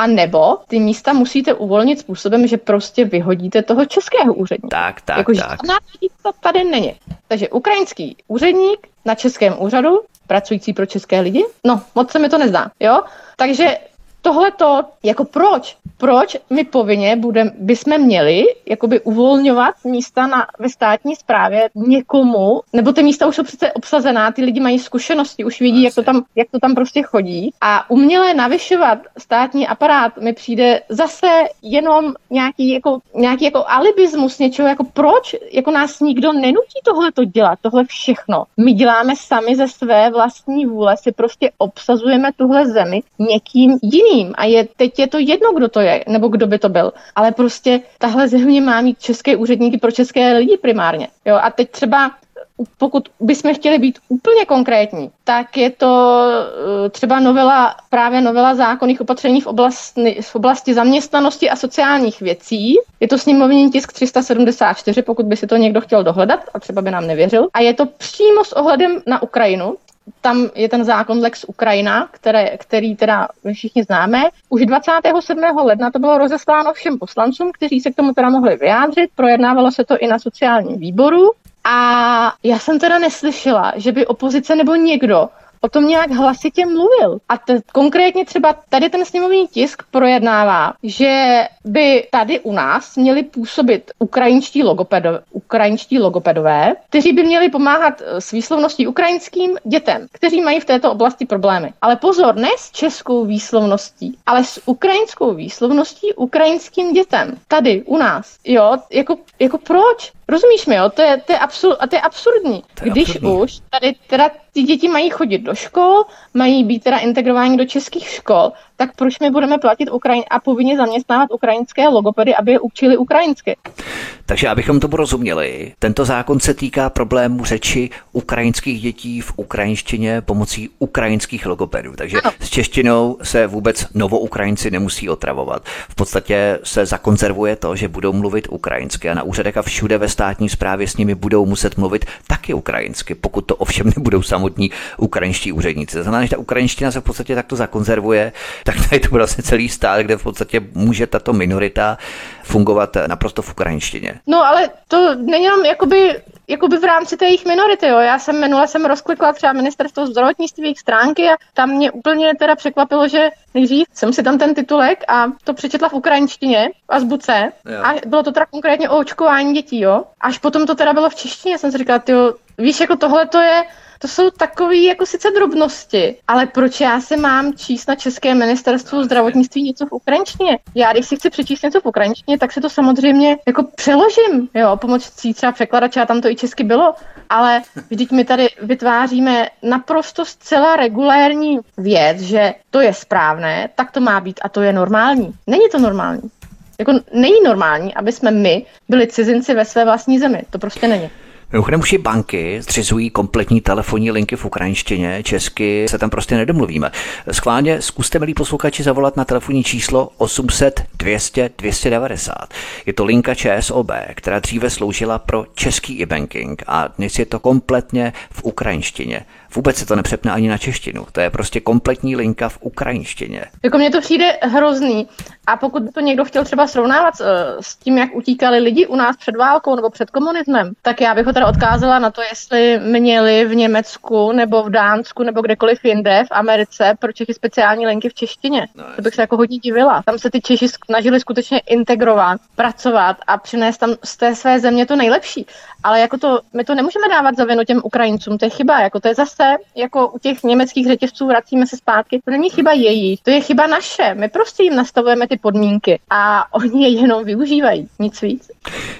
A nebo ty místa musíte uvolnit způsobem, že prostě vyhodíte toho českého úředníka. Tak, tak, jako, tak. Žádná místa tady není. Takže ukrajinský úředník na českém úřadu, pracující pro české lidi, no, moc se mi to nezdá, jo? Takže tohle to, jako proč? Proč my povinně budem, bychom měli jakoby uvolňovat místa na, ve státní správě někomu, nebo ty místa už jsou přece obsazená, ty lidi mají zkušenosti, už vidí, jak to, tam, jak to tam prostě chodí. A uměle navyšovat státní aparát mi přijde zase jenom nějaký jako, nějaký jako alibismus něčeho, jako proč jako nás nikdo nenutí tohle to dělat, tohle všechno. My děláme sami ze své vlastní vůle, si prostě obsazujeme tuhle zemi někým jiným jiným a je, teď je to jedno, kdo to je, nebo kdo by to byl. Ale prostě tahle země má mít české úředníky pro české lidi primárně. Jo, a teď třeba pokud bychom chtěli být úplně konkrétní, tak je to eh, třeba novela, právě novela zákonných opatření v oblasti, v oblasti zaměstnanosti a sociálních věcí. Je to sněmovní tisk 374, pokud by si to někdo chtěl dohledat a třeba by nám nevěřil. A je to přímo s ohledem na Ukrajinu, tam je ten zákon Lex Ukrajina, které, který teda všichni známe. Už 27. ledna to bylo rozesláno všem poslancům, kteří se k tomu teda mohli vyjádřit. Projednávalo se to i na sociálním výboru. A já jsem teda neslyšela, že by opozice nebo někdo o tom nějak hlasitě mluvil. A t- konkrétně třeba tady ten sněmovní tisk projednává, že by tady u nás měli působit ukrajinští, logopedo- ukrajinští logopedové, kteří by měli pomáhat eh, s výslovností ukrajinským dětem, kteří mají v této oblasti problémy. Ale pozor, ne s českou výslovností, ale s ukrajinskou výslovností ukrajinským dětem. Tady u nás. Jo, jako, jako proč? Rozumíš mi, jo? To je, to je, absur, a to je absurdní. To je Když absurdní. už tady teda ty děti mají chodit do škol, mají být teda integrováni do českých škol, tak proč my budeme platit Ukrajin a povinně zaměstnávat ukrajinské logopedy, aby je učili ukrajinsky? Takže abychom tomu rozuměli, tento zákon se týká problému řeči ukrajinských dětí v ukrajinštině pomocí ukrajinských logopedů. Takže ano. s češtinou se vůbec novoukrajinci nemusí otravovat. V podstatě se zakonzervuje to, že budou mluvit ukrajinsky a na úřadech a všude ve státní správě s nimi budou muset mluvit taky ukrajinsky, pokud to ovšem nebudou samotní ukrajinští úředníci. To znamená, že ta ukrajinština se v podstatě takto zakonzervuje, tak tady to bude vlastně celý stát, kde v podstatě může tato minorita fungovat naprosto v ukrajinštině. No ale to není jenom jakoby, jakoby v rámci té jejich minority. Jo. Já jsem minule jsem rozklikla třeba ministerstvo zdravotnictví jejich stránky a tam mě úplně teda překvapilo, že nejdřív jsem si tam ten titulek a to přečetla v ukrajinštině v azbuce jo. a bylo to teda konkrétně o očkování dětí, jo. Až potom to teda bylo v češtině, jsem si říkala, ty víš, jako tohle to je to jsou takové jako sice drobnosti, ale proč já si mám číst na České ministerstvu zdravotnictví něco v ukrajinštině? Já, když si chci přečíst něco v ukrajinštině, tak si to samozřejmě jako přeložím, jo, pomocí třeba překladače, a tam to i česky bylo, ale vždyť my tady vytváříme naprosto zcela regulérní věc, že to je správné, tak to má být a to je normální. Není to normální. Jako není normální, aby jsme my byli cizinci ve své vlastní zemi. To prostě není. Mimochodem už i banky zřizují kompletní telefonní linky v ukrajinštině, česky se tam prostě nedomluvíme. Schválně zkuste, milí posluchači, zavolat na telefonní číslo 800 200 290. Je to linka ČSOB, která dříve sloužila pro český e-banking a dnes je to kompletně v ukrajinštině. Vůbec se to nepřepne ani na češtinu. To je prostě kompletní linka v ukrajinštině. Jako mně to přijde hrozný. A pokud by to někdo chtěl třeba srovnávat s, eh, s tím, jak utíkali lidi u nás před válkou nebo před komunismem, tak já bych ho teda odkázala na to, jestli měli v Německu nebo v Dánsku nebo kdekoliv jinde v Americe pro Čechy speciální linky v češtině. No, to bych se jako hodně divila. Tam se ty Češi snažili skutečně integrovat, pracovat a přinést tam z té své země to nejlepší. Ale jako to, my to nemůžeme dávat za vinu těm Ukrajincům, to je chyba, jako to je zase, jako u těch německých řetězců vracíme se zpátky, to není chyba jejich, to je chyba naše, my prostě jim nastavujeme ty podmínky a oni je jenom využívají, nic víc.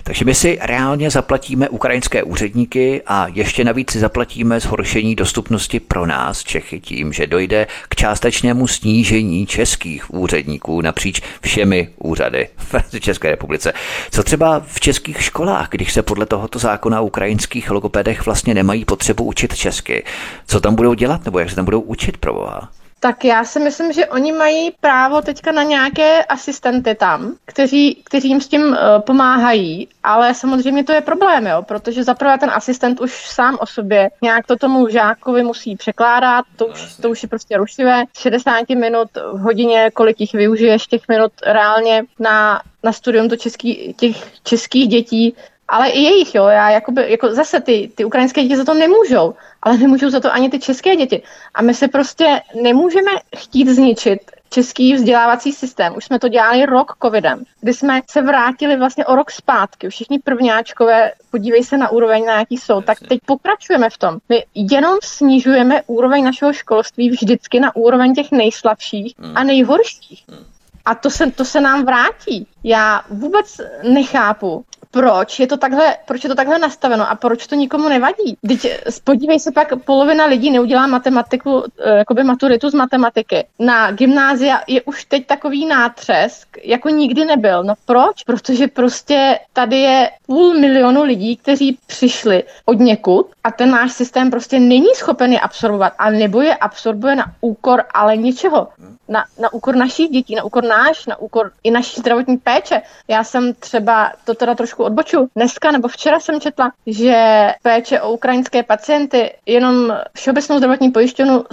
Takže my si reálně zaplatíme ukrajinské úředníky a ještě navíc si zaplatíme zhoršení dostupnosti pro nás Čechy tím, že dojde k částečnému snížení českých úředníků napříč všemi úřady v České republice. Co třeba v českých školách, když se podle tohoto zákona o ukrajinských logopedech vlastně nemají potřebu učit česky? Co tam budou dělat nebo jak se tam budou učit pro boha? Tak já si myslím, že oni mají právo teďka na nějaké asistenty tam, kteří, kteří jim s tím uh, pomáhají, ale samozřejmě to je problém, jo, protože zaprvé ten asistent už sám o sobě nějak to tomu žákovi musí překládat, to už, to už je prostě rušivé. 60 minut v hodině, kolik jich využiješ těch minut reálně na, na studium to český, těch českých dětí, ale i jejich, jo, já jakoby, jako zase ty, ty ukrajinské děti za to nemůžou, ale nemůžou za to ani ty české děti. A my se prostě nemůžeme chtít zničit český vzdělávací systém. Už jsme to dělali rok covidem, kdy jsme se vrátili vlastně o rok zpátky. Všichni prvňáčkové, podívej se na úroveň, na jaký jsou, tak teď pokračujeme v tom. My jenom snižujeme úroveň našeho školství vždycky na úroveň těch nejslabších a hmm. nejhorších. Hmm. A to se, to se nám vrátí. Já vůbec nechápu, proč je to takhle, proč je to takhle nastaveno a proč to nikomu nevadí. Teď podívej se pak, polovina lidí neudělá matematiku, eh, jakoby maturitu z matematiky. Na gymnázia je už teď takový nátřesk, jako nikdy nebyl. No proč? Protože prostě tady je půl milionu lidí, kteří přišli od někud a ten náš systém prostě není schopen je absorbovat a nebo je absorbuje na úkor ale něčeho. Na, na úkor našich dětí, na úkor náš, na úkor i naší zdravotní péče. Já jsem třeba to teda trošku trošku odboču. Dneska nebo včera jsem četla, že péče o ukrajinské pacienty jenom Všeobecnou zdravotní pojišťovnu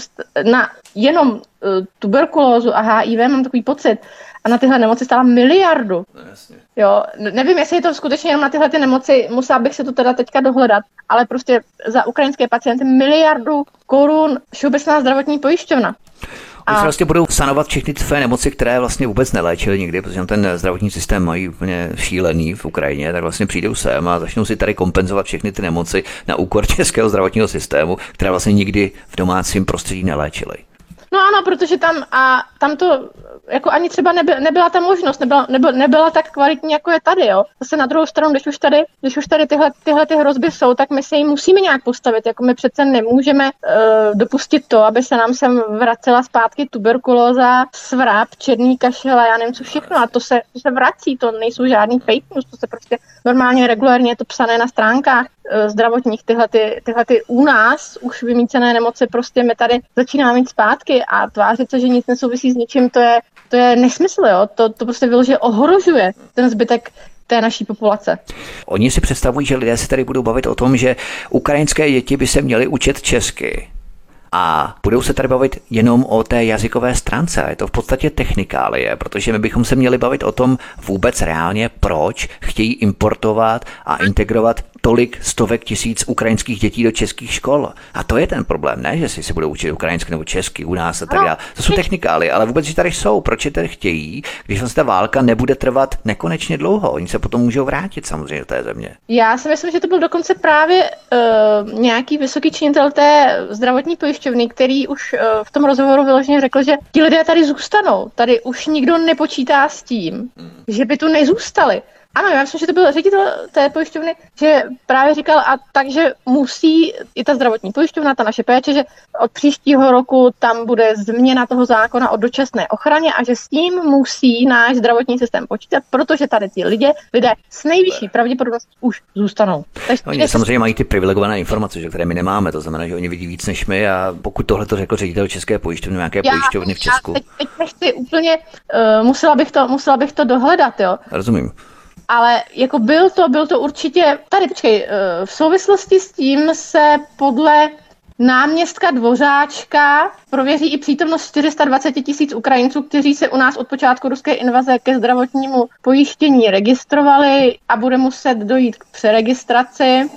na jenom uh, tuberkulózu a HIV mám takový pocit, a na tyhle nemoci stála miliardu. No, jasně. Jo, nevím, jestli je to skutečně jenom na tyhle ty nemoci, musela bych se to teda teďka dohledat, ale prostě za ukrajinské pacienty miliardu korun Všeobecná zdravotní pojišťovna. A... vlastně budou sanovat všechny tvé nemoci, které vlastně vůbec neléčily nikdy, protože ten zdravotní systém mají úplně šílený v Ukrajině, tak vlastně přijdou sem a začnou si tady kompenzovat všechny ty nemoci na úkor *laughs* českého zdravotního systému, které vlastně nikdy v domácím prostředí neléčily. No ano, protože tam, a tam to jako ani třeba neby, nebyla ta možnost, nebyla, nebyla, nebyla tak kvalitní, jako je tady, jo. Zase na druhou stranu, když už tady, když už tady tyhle, tyhle ty hrozby jsou, tak my se jim musíme nějak postavit, jako my přece nemůžeme uh, dopustit to, aby se nám sem vracela zpátky tuberkulóza, svrap, černý kašel a já nevím co všechno a to se, to se vrací, to nejsou žádný fake news, to se prostě normálně regulárně je to psané na stránkách uh, zdravotních, tyhle, ty, tyhle ty u nás už vymícené nemoci prostě my tady začínáme mít zpátky a tvářit se, že nic nesouvisí s ničím, to je, to je nesmysl, jo? To, to prostě vyloženě ohrožuje ten zbytek té naší populace. Oni si představují, že lidé se tady budou bavit o tom, že ukrajinské děti by se měly učit česky. A budou se tady bavit jenom o té jazykové stránce. Je to v podstatě technikálie, protože my bychom se měli bavit o tom vůbec reálně, proč chtějí importovat a integrovat tolik stovek tisíc ukrajinských dětí do českých škol. A to je ten problém, ne, že si se budou učit ukrajinsky nebo česky u nás a tak dále. To jsou technikály, ale vůbec, že tady jsou. Proč je tady chtějí, když vlastně ta válka nebude trvat nekonečně dlouho? Oni se potom můžou vrátit samozřejmě do té země. Já si myslím, že to byl dokonce právě uh, nějaký vysoký činitel té zdravotní pojišťovny, který už uh, v tom rozhovoru vyloženě řekl, že ti lidé tady zůstanou. Tady už nikdo nepočítá s tím, hmm. že by tu nezůstali. Ano, já myslím, že to byl ředitel té pojišťovny, že právě říkal, a takže musí i ta zdravotní pojišťovna, ta naše péče, že od příštího roku tam bude změna toho zákona o dočasné ochraně a že s tím musí náš zdravotní systém počítat, protože tady ti lidé, lidé s nejvyšší pravděpodobností už zůstanou. Takže oni samozřejmě mají ty privilegované informace, že, které my nemáme, to znamená, že oni vidí víc než my a pokud tohle to řekl ředitel České pojišťovny, nějaké já, pojišťovny v Česku. Já teď, teď nechci úplně, uh, musela, bych to, musela bych to dohledat, jo. Rozumím ale jako byl to, byl to určitě, tady počkej, eh, v souvislosti s tím se podle náměstka Dvořáčka prověří i přítomnost 420 tisíc Ukrajinců, kteří se u nás od počátku ruské invaze ke zdravotnímu pojištění registrovali a bude muset dojít k přeregistraci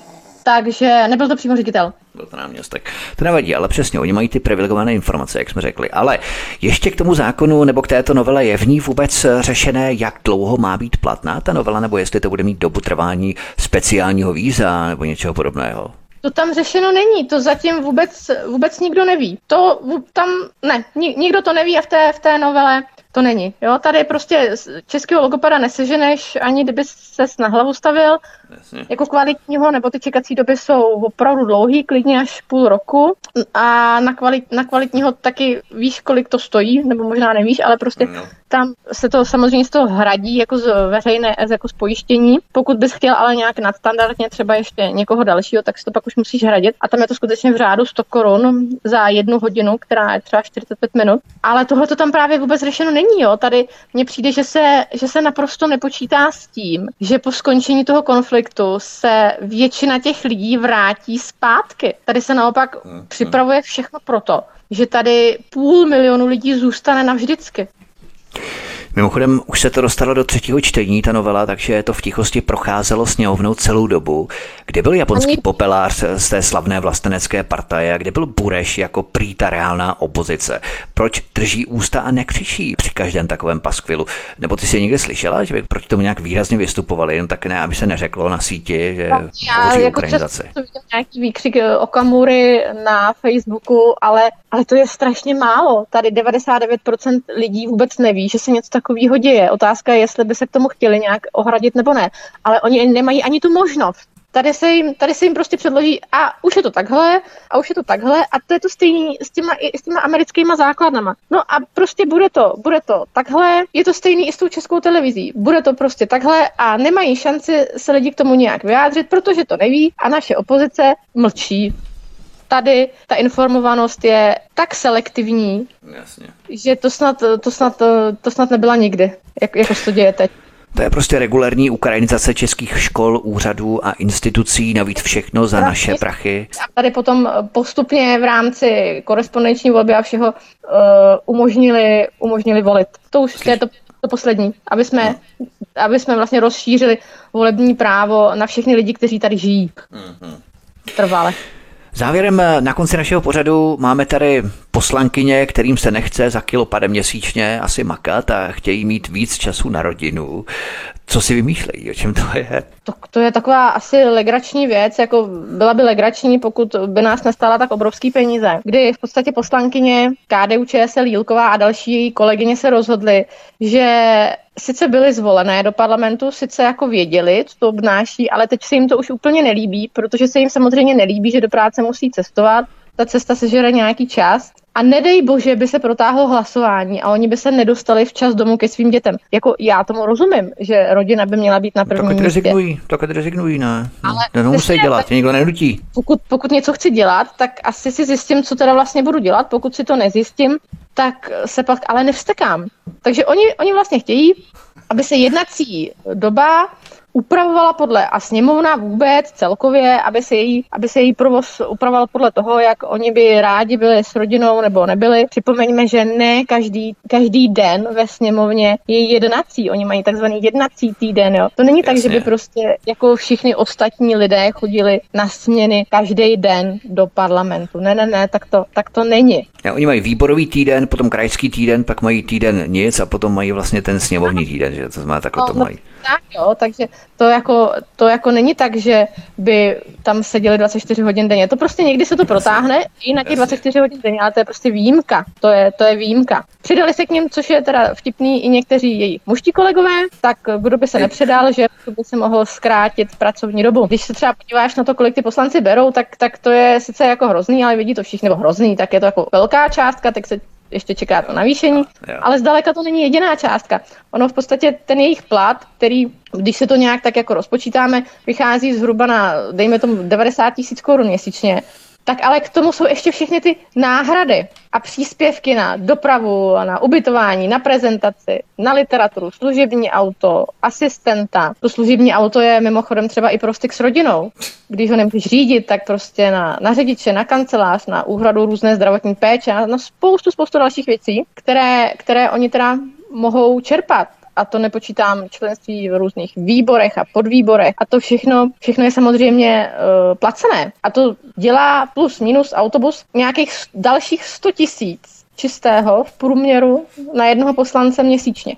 takže nebyl to přímo ředitel. Byl to náměstek. To nevadí, ale přesně, oni mají ty privilegované informace, jak jsme řekli. Ale ještě k tomu zákonu nebo k této novele je v ní vůbec řešené, jak dlouho má být platná ta novela, nebo jestli to bude mít dobu trvání speciálního víza nebo něčeho podobného? To tam řešeno není, to zatím vůbec, vůbec nikdo neví. To tam, ne, nikdo to neví a v té, v té novele to není. Jo, tady prostě českého logopeda neseženeš, ani kdyby se na hlavu stavil, Jasně. jako kvalitního, nebo ty čekací doby jsou opravdu dlouhý, klidně až půl roku. A na, kvalit, na kvalitního taky víš, kolik to stojí, nebo možná nevíš, ale prostě no. tam se to samozřejmě z toho hradí jako z veřejné, jako z pojištění. Pokud bys chtěl ale nějak nadstandardně třeba ještě někoho dalšího, tak si to pak už musíš hradit. A tam je to skutečně v řádu 100 korun za jednu hodinu, která je třeba 45 minut. Ale tohle to tam právě vůbec řešeno není. Jo. Tady mně přijde, že se, že se naprosto nepočítá s tím, že po skončení toho konfliktu se většina těch lidí vrátí zpátky. Tady se naopak hmm. připravuje všechno proto, že tady půl milionu lidí zůstane navždycky. Mimochodem, už se to dostalo do třetího čtení, ta novela, takže to v tichosti procházelo sněhovnou celou dobu. Kde byl japonský Ani... popelář z té slavné vlastenecké partaje, kde byl Bureš jako prý ta reálná opozice? Proč drží ústa a nekřičí při každém takovém paskvilu? Nebo ty jsi někde slyšela, že by proti tomu nějak výrazně vystupovali, jen tak ne, aby se neřeklo na síti, že no, já jako vidím nějaký výkřik eh, Okamury na Facebooku, ale, ale to je strašně málo. Tady 99% lidí vůbec neví, že se něco takového děje. Otázka je, jestli by se k tomu chtěli nějak ohradit nebo ne. Ale oni nemají ani tu možnost. Tady se, jim, tady se jim prostě předloží a už je to takhle a už je to takhle a to je to stejný s těma, i s těma americkýma základnama. No a prostě bude to, bude to takhle, je to stejný i s tou českou televizí. Bude to prostě takhle a nemají šanci se lidi k tomu nějak vyjádřit, protože to neví a naše opozice mlčí tady ta informovanost je tak selektivní, Jasně. že to snad, to, snad, to snad nebyla nikdy, jak, jako se to děje teď. To je prostě regulární ukrajinizace českých škol, úřadů a institucí, navíc všechno za naše prachy. A tady potom postupně v rámci korespondenční volby a všeho uh, umožnili, umožnili volit. To už je to, to poslední, aby jsme, no. aby jsme vlastně rozšířili volební právo na všechny lidi, kteří tady žijí. Mm-hmm. Trvale. Závěrem eh, na konci našeho pořadu máme tady poslankyně, kterým se nechce za kilo pade měsíčně asi makat a chtějí mít víc času na rodinu. Co si vymýšlejí, o čem to je? To, to je taková asi legrační věc, jako byla by legrační, pokud by nás nestála tak obrovský peníze, kdy v podstatě poslankyně KDU ČSL Jílková a další kolegyně se rozhodly, že sice byly zvolené do parlamentu, sice jako věděli, co to obnáší, ale teď se jim to už úplně nelíbí, protože se jim samozřejmě nelíbí, že do práce musí cestovat, ta cesta sežere nějaký čas a nedej bože by se protáhlo hlasování a oni by se nedostali včas domů ke svým dětem. Jako já tomu rozumím, že rodina by měla být na prvním tak místě. rezignují, tak rezignují, ne. Ale to nemusí přesně, dělat, tak- nikdo nenutí. Pokud, pokud něco chci dělat, tak asi si zjistím, co teda vlastně budu dělat. Pokud si to nezjistím, tak se pak ale nevstekám. Takže oni, oni vlastně chtějí, aby se jednací doba upravovala podle, a sněmovna vůbec celkově, aby se její, aby se její provoz upravoval podle toho, jak oni by rádi byli s rodinou nebo nebyli. Připomeňme, že ne každý, každý den ve sněmovně je jednací. Oni mají takzvaný jednací týden. Jo. To není tak, že by Jasně. prostě jako všichni ostatní lidé chodili na směny každý den do parlamentu. Ne, ne, ne, tak to, tak to není. Ja, oni mají výborový týden, potom krajský týden, pak mají týden nic a potom mají vlastně ten sněmovní týden, že to znamená takhle to no, mají. Tak jo, takže to jako, to jako není tak, že by tam seděli 24 hodin denně. To prostě někdy se to protáhne i na těch Jasně. 24 hodin denně, ale to je prostě výjimka. To je, to je výjimka. Přidali se k ním, což je teda vtipný i někteří jejich muští kolegové, tak kdo by se nepřidal, že by se mohl zkrátit pracovní dobu. Když se třeba podíváš na to, kolik ty poslanci berou, tak, tak to je sice jako hrozný, ale vidí to všichni, nebo hrozný, tak je to jako velká částka, tak se ještě čeká to navýšení, Jo. ale zdaleka to není jediná částka. Ono v podstatě ten jejich plat, který, když se to nějak tak jako rozpočítáme, vychází zhruba na, dejme tomu, 90 tisíc korun měsíčně, tak ale k tomu jsou ještě všechny ty náhrady a příspěvky na dopravu, na ubytování, na prezentaci, na literaturu, služební auto, asistenta. To služební auto je mimochodem třeba i pro styk s rodinou. Když ho nemůžeš řídit, tak prostě na, na řidiče, na kancelář, na úhradu různé zdravotní péče, na, na spoustu, spoustu dalších věcí, které, které oni teda mohou čerpat a to nepočítám členství v různých výborech a podvýborech a to všechno, všechno je samozřejmě uh, placené. A to dělá plus minus autobus nějakých dalších 100 tisíc čistého v průměru na jednoho poslance měsíčně.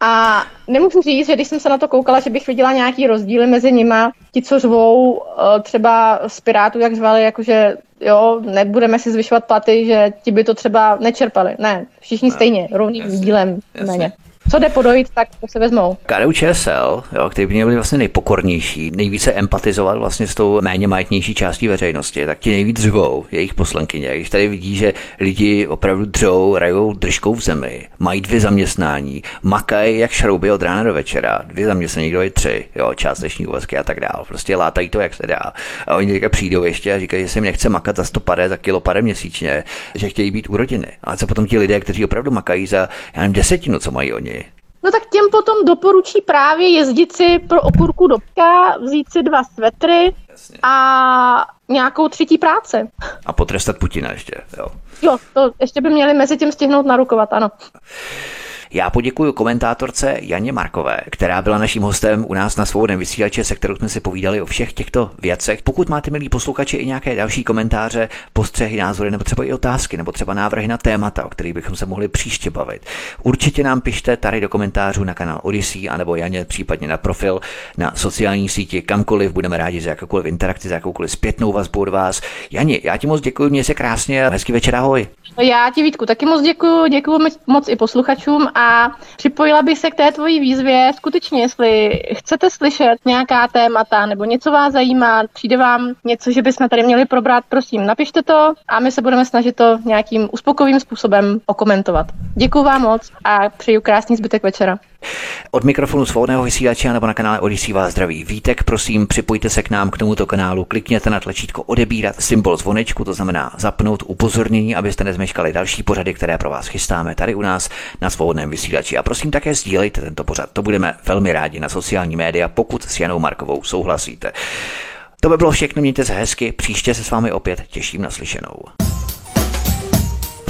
A nemůžu říct, že když jsem se na to koukala, že bych viděla nějaký rozdíly mezi nima. Ti, co řvou eh, třeba z Pirátů, jak řvali, jakože jo, nebudeme si zvyšovat platy, že ti by to třeba nečerpali. Ne, všichni stejně, rovným jasně, dílem jasně. méně. Co jde podojit, tak to se vezmou. KDU ČSL, jo, který by měl být vlastně nejpokornější, nejvíce empatizovat vlastně s tou méně majetnější částí veřejnosti, tak ti nejvíc řvou jejich poslankyně. Když tady vidí, že lidi opravdu dřou, rajou držkou v zemi, mají dvě zaměstnání, makají jak šrouby od rána do večera, dvě zaměstnání, kdo je tři, jo, částeční úvazky a tak dál. Prostě látají to, jak se dá. A oni teďka přijdou ještě a říkají, že se jim nechce makat za 100 pade, za kilo pade měsíčně, že chtějí být u rodiny. A co potom ti lidé, kteří opravdu makají za, já nevím, desetinu, co mají oni, No tak těm potom doporučí právě jezdit si pro okurku do pka, vzít si dva svetry a nějakou třetí práce. a potrestat Putina ještě. Jo. Jo, to ještě by měli mezi tím stihnout narukovat, ano. Já poděkuji komentátorce Janě Markové, která byla naším hostem u nás na svobodném vysílači, se kterou jsme si povídali o všech těchto věcech. Pokud máte, milí posluchači, i nějaké další komentáře, postřehy, názory, nebo třeba i otázky, nebo třeba návrhy na témata, o kterých bychom se mohli příště bavit, určitě nám pište tady do komentářů na kanál Odyssey, anebo Janě případně na profil na sociální síti, kamkoliv. Budeme rádi za jakoukoliv interakci, za jakoukoliv zpětnou vazbu od vás. Jani, já ti moc děkuji, měj se krásně hezký večer, ahoj. Já ti Vítku taky moc děkuji, děkuji moc i posluchačům a připojila bych se k té tvojí výzvě. Skutečně, jestli chcete slyšet nějaká témata nebo něco vás zajímá, přijde vám něco, že bychom tady měli probrat, prosím, napište to a my se budeme snažit to nějakým uspokojivým způsobem okomentovat. Děkuji vám moc a přeju krásný zbytek večera. Od mikrofonu svobodného vysílače nebo na kanále Odyssey vás zdraví Vítek. Prosím, připojte se k nám k tomuto kanálu, klikněte na tlačítko odebírat symbol zvonečku, to znamená zapnout upozornění, abyste nezmeškali další pořady, které pro vás chystáme tady u nás na svobodném vysílači. A prosím také sdílejte tento pořad, to budeme velmi rádi na sociální média, pokud s Janou Markovou souhlasíte. To by bylo všechno, mějte se hezky, příště se s vámi opět těším na slyšenou.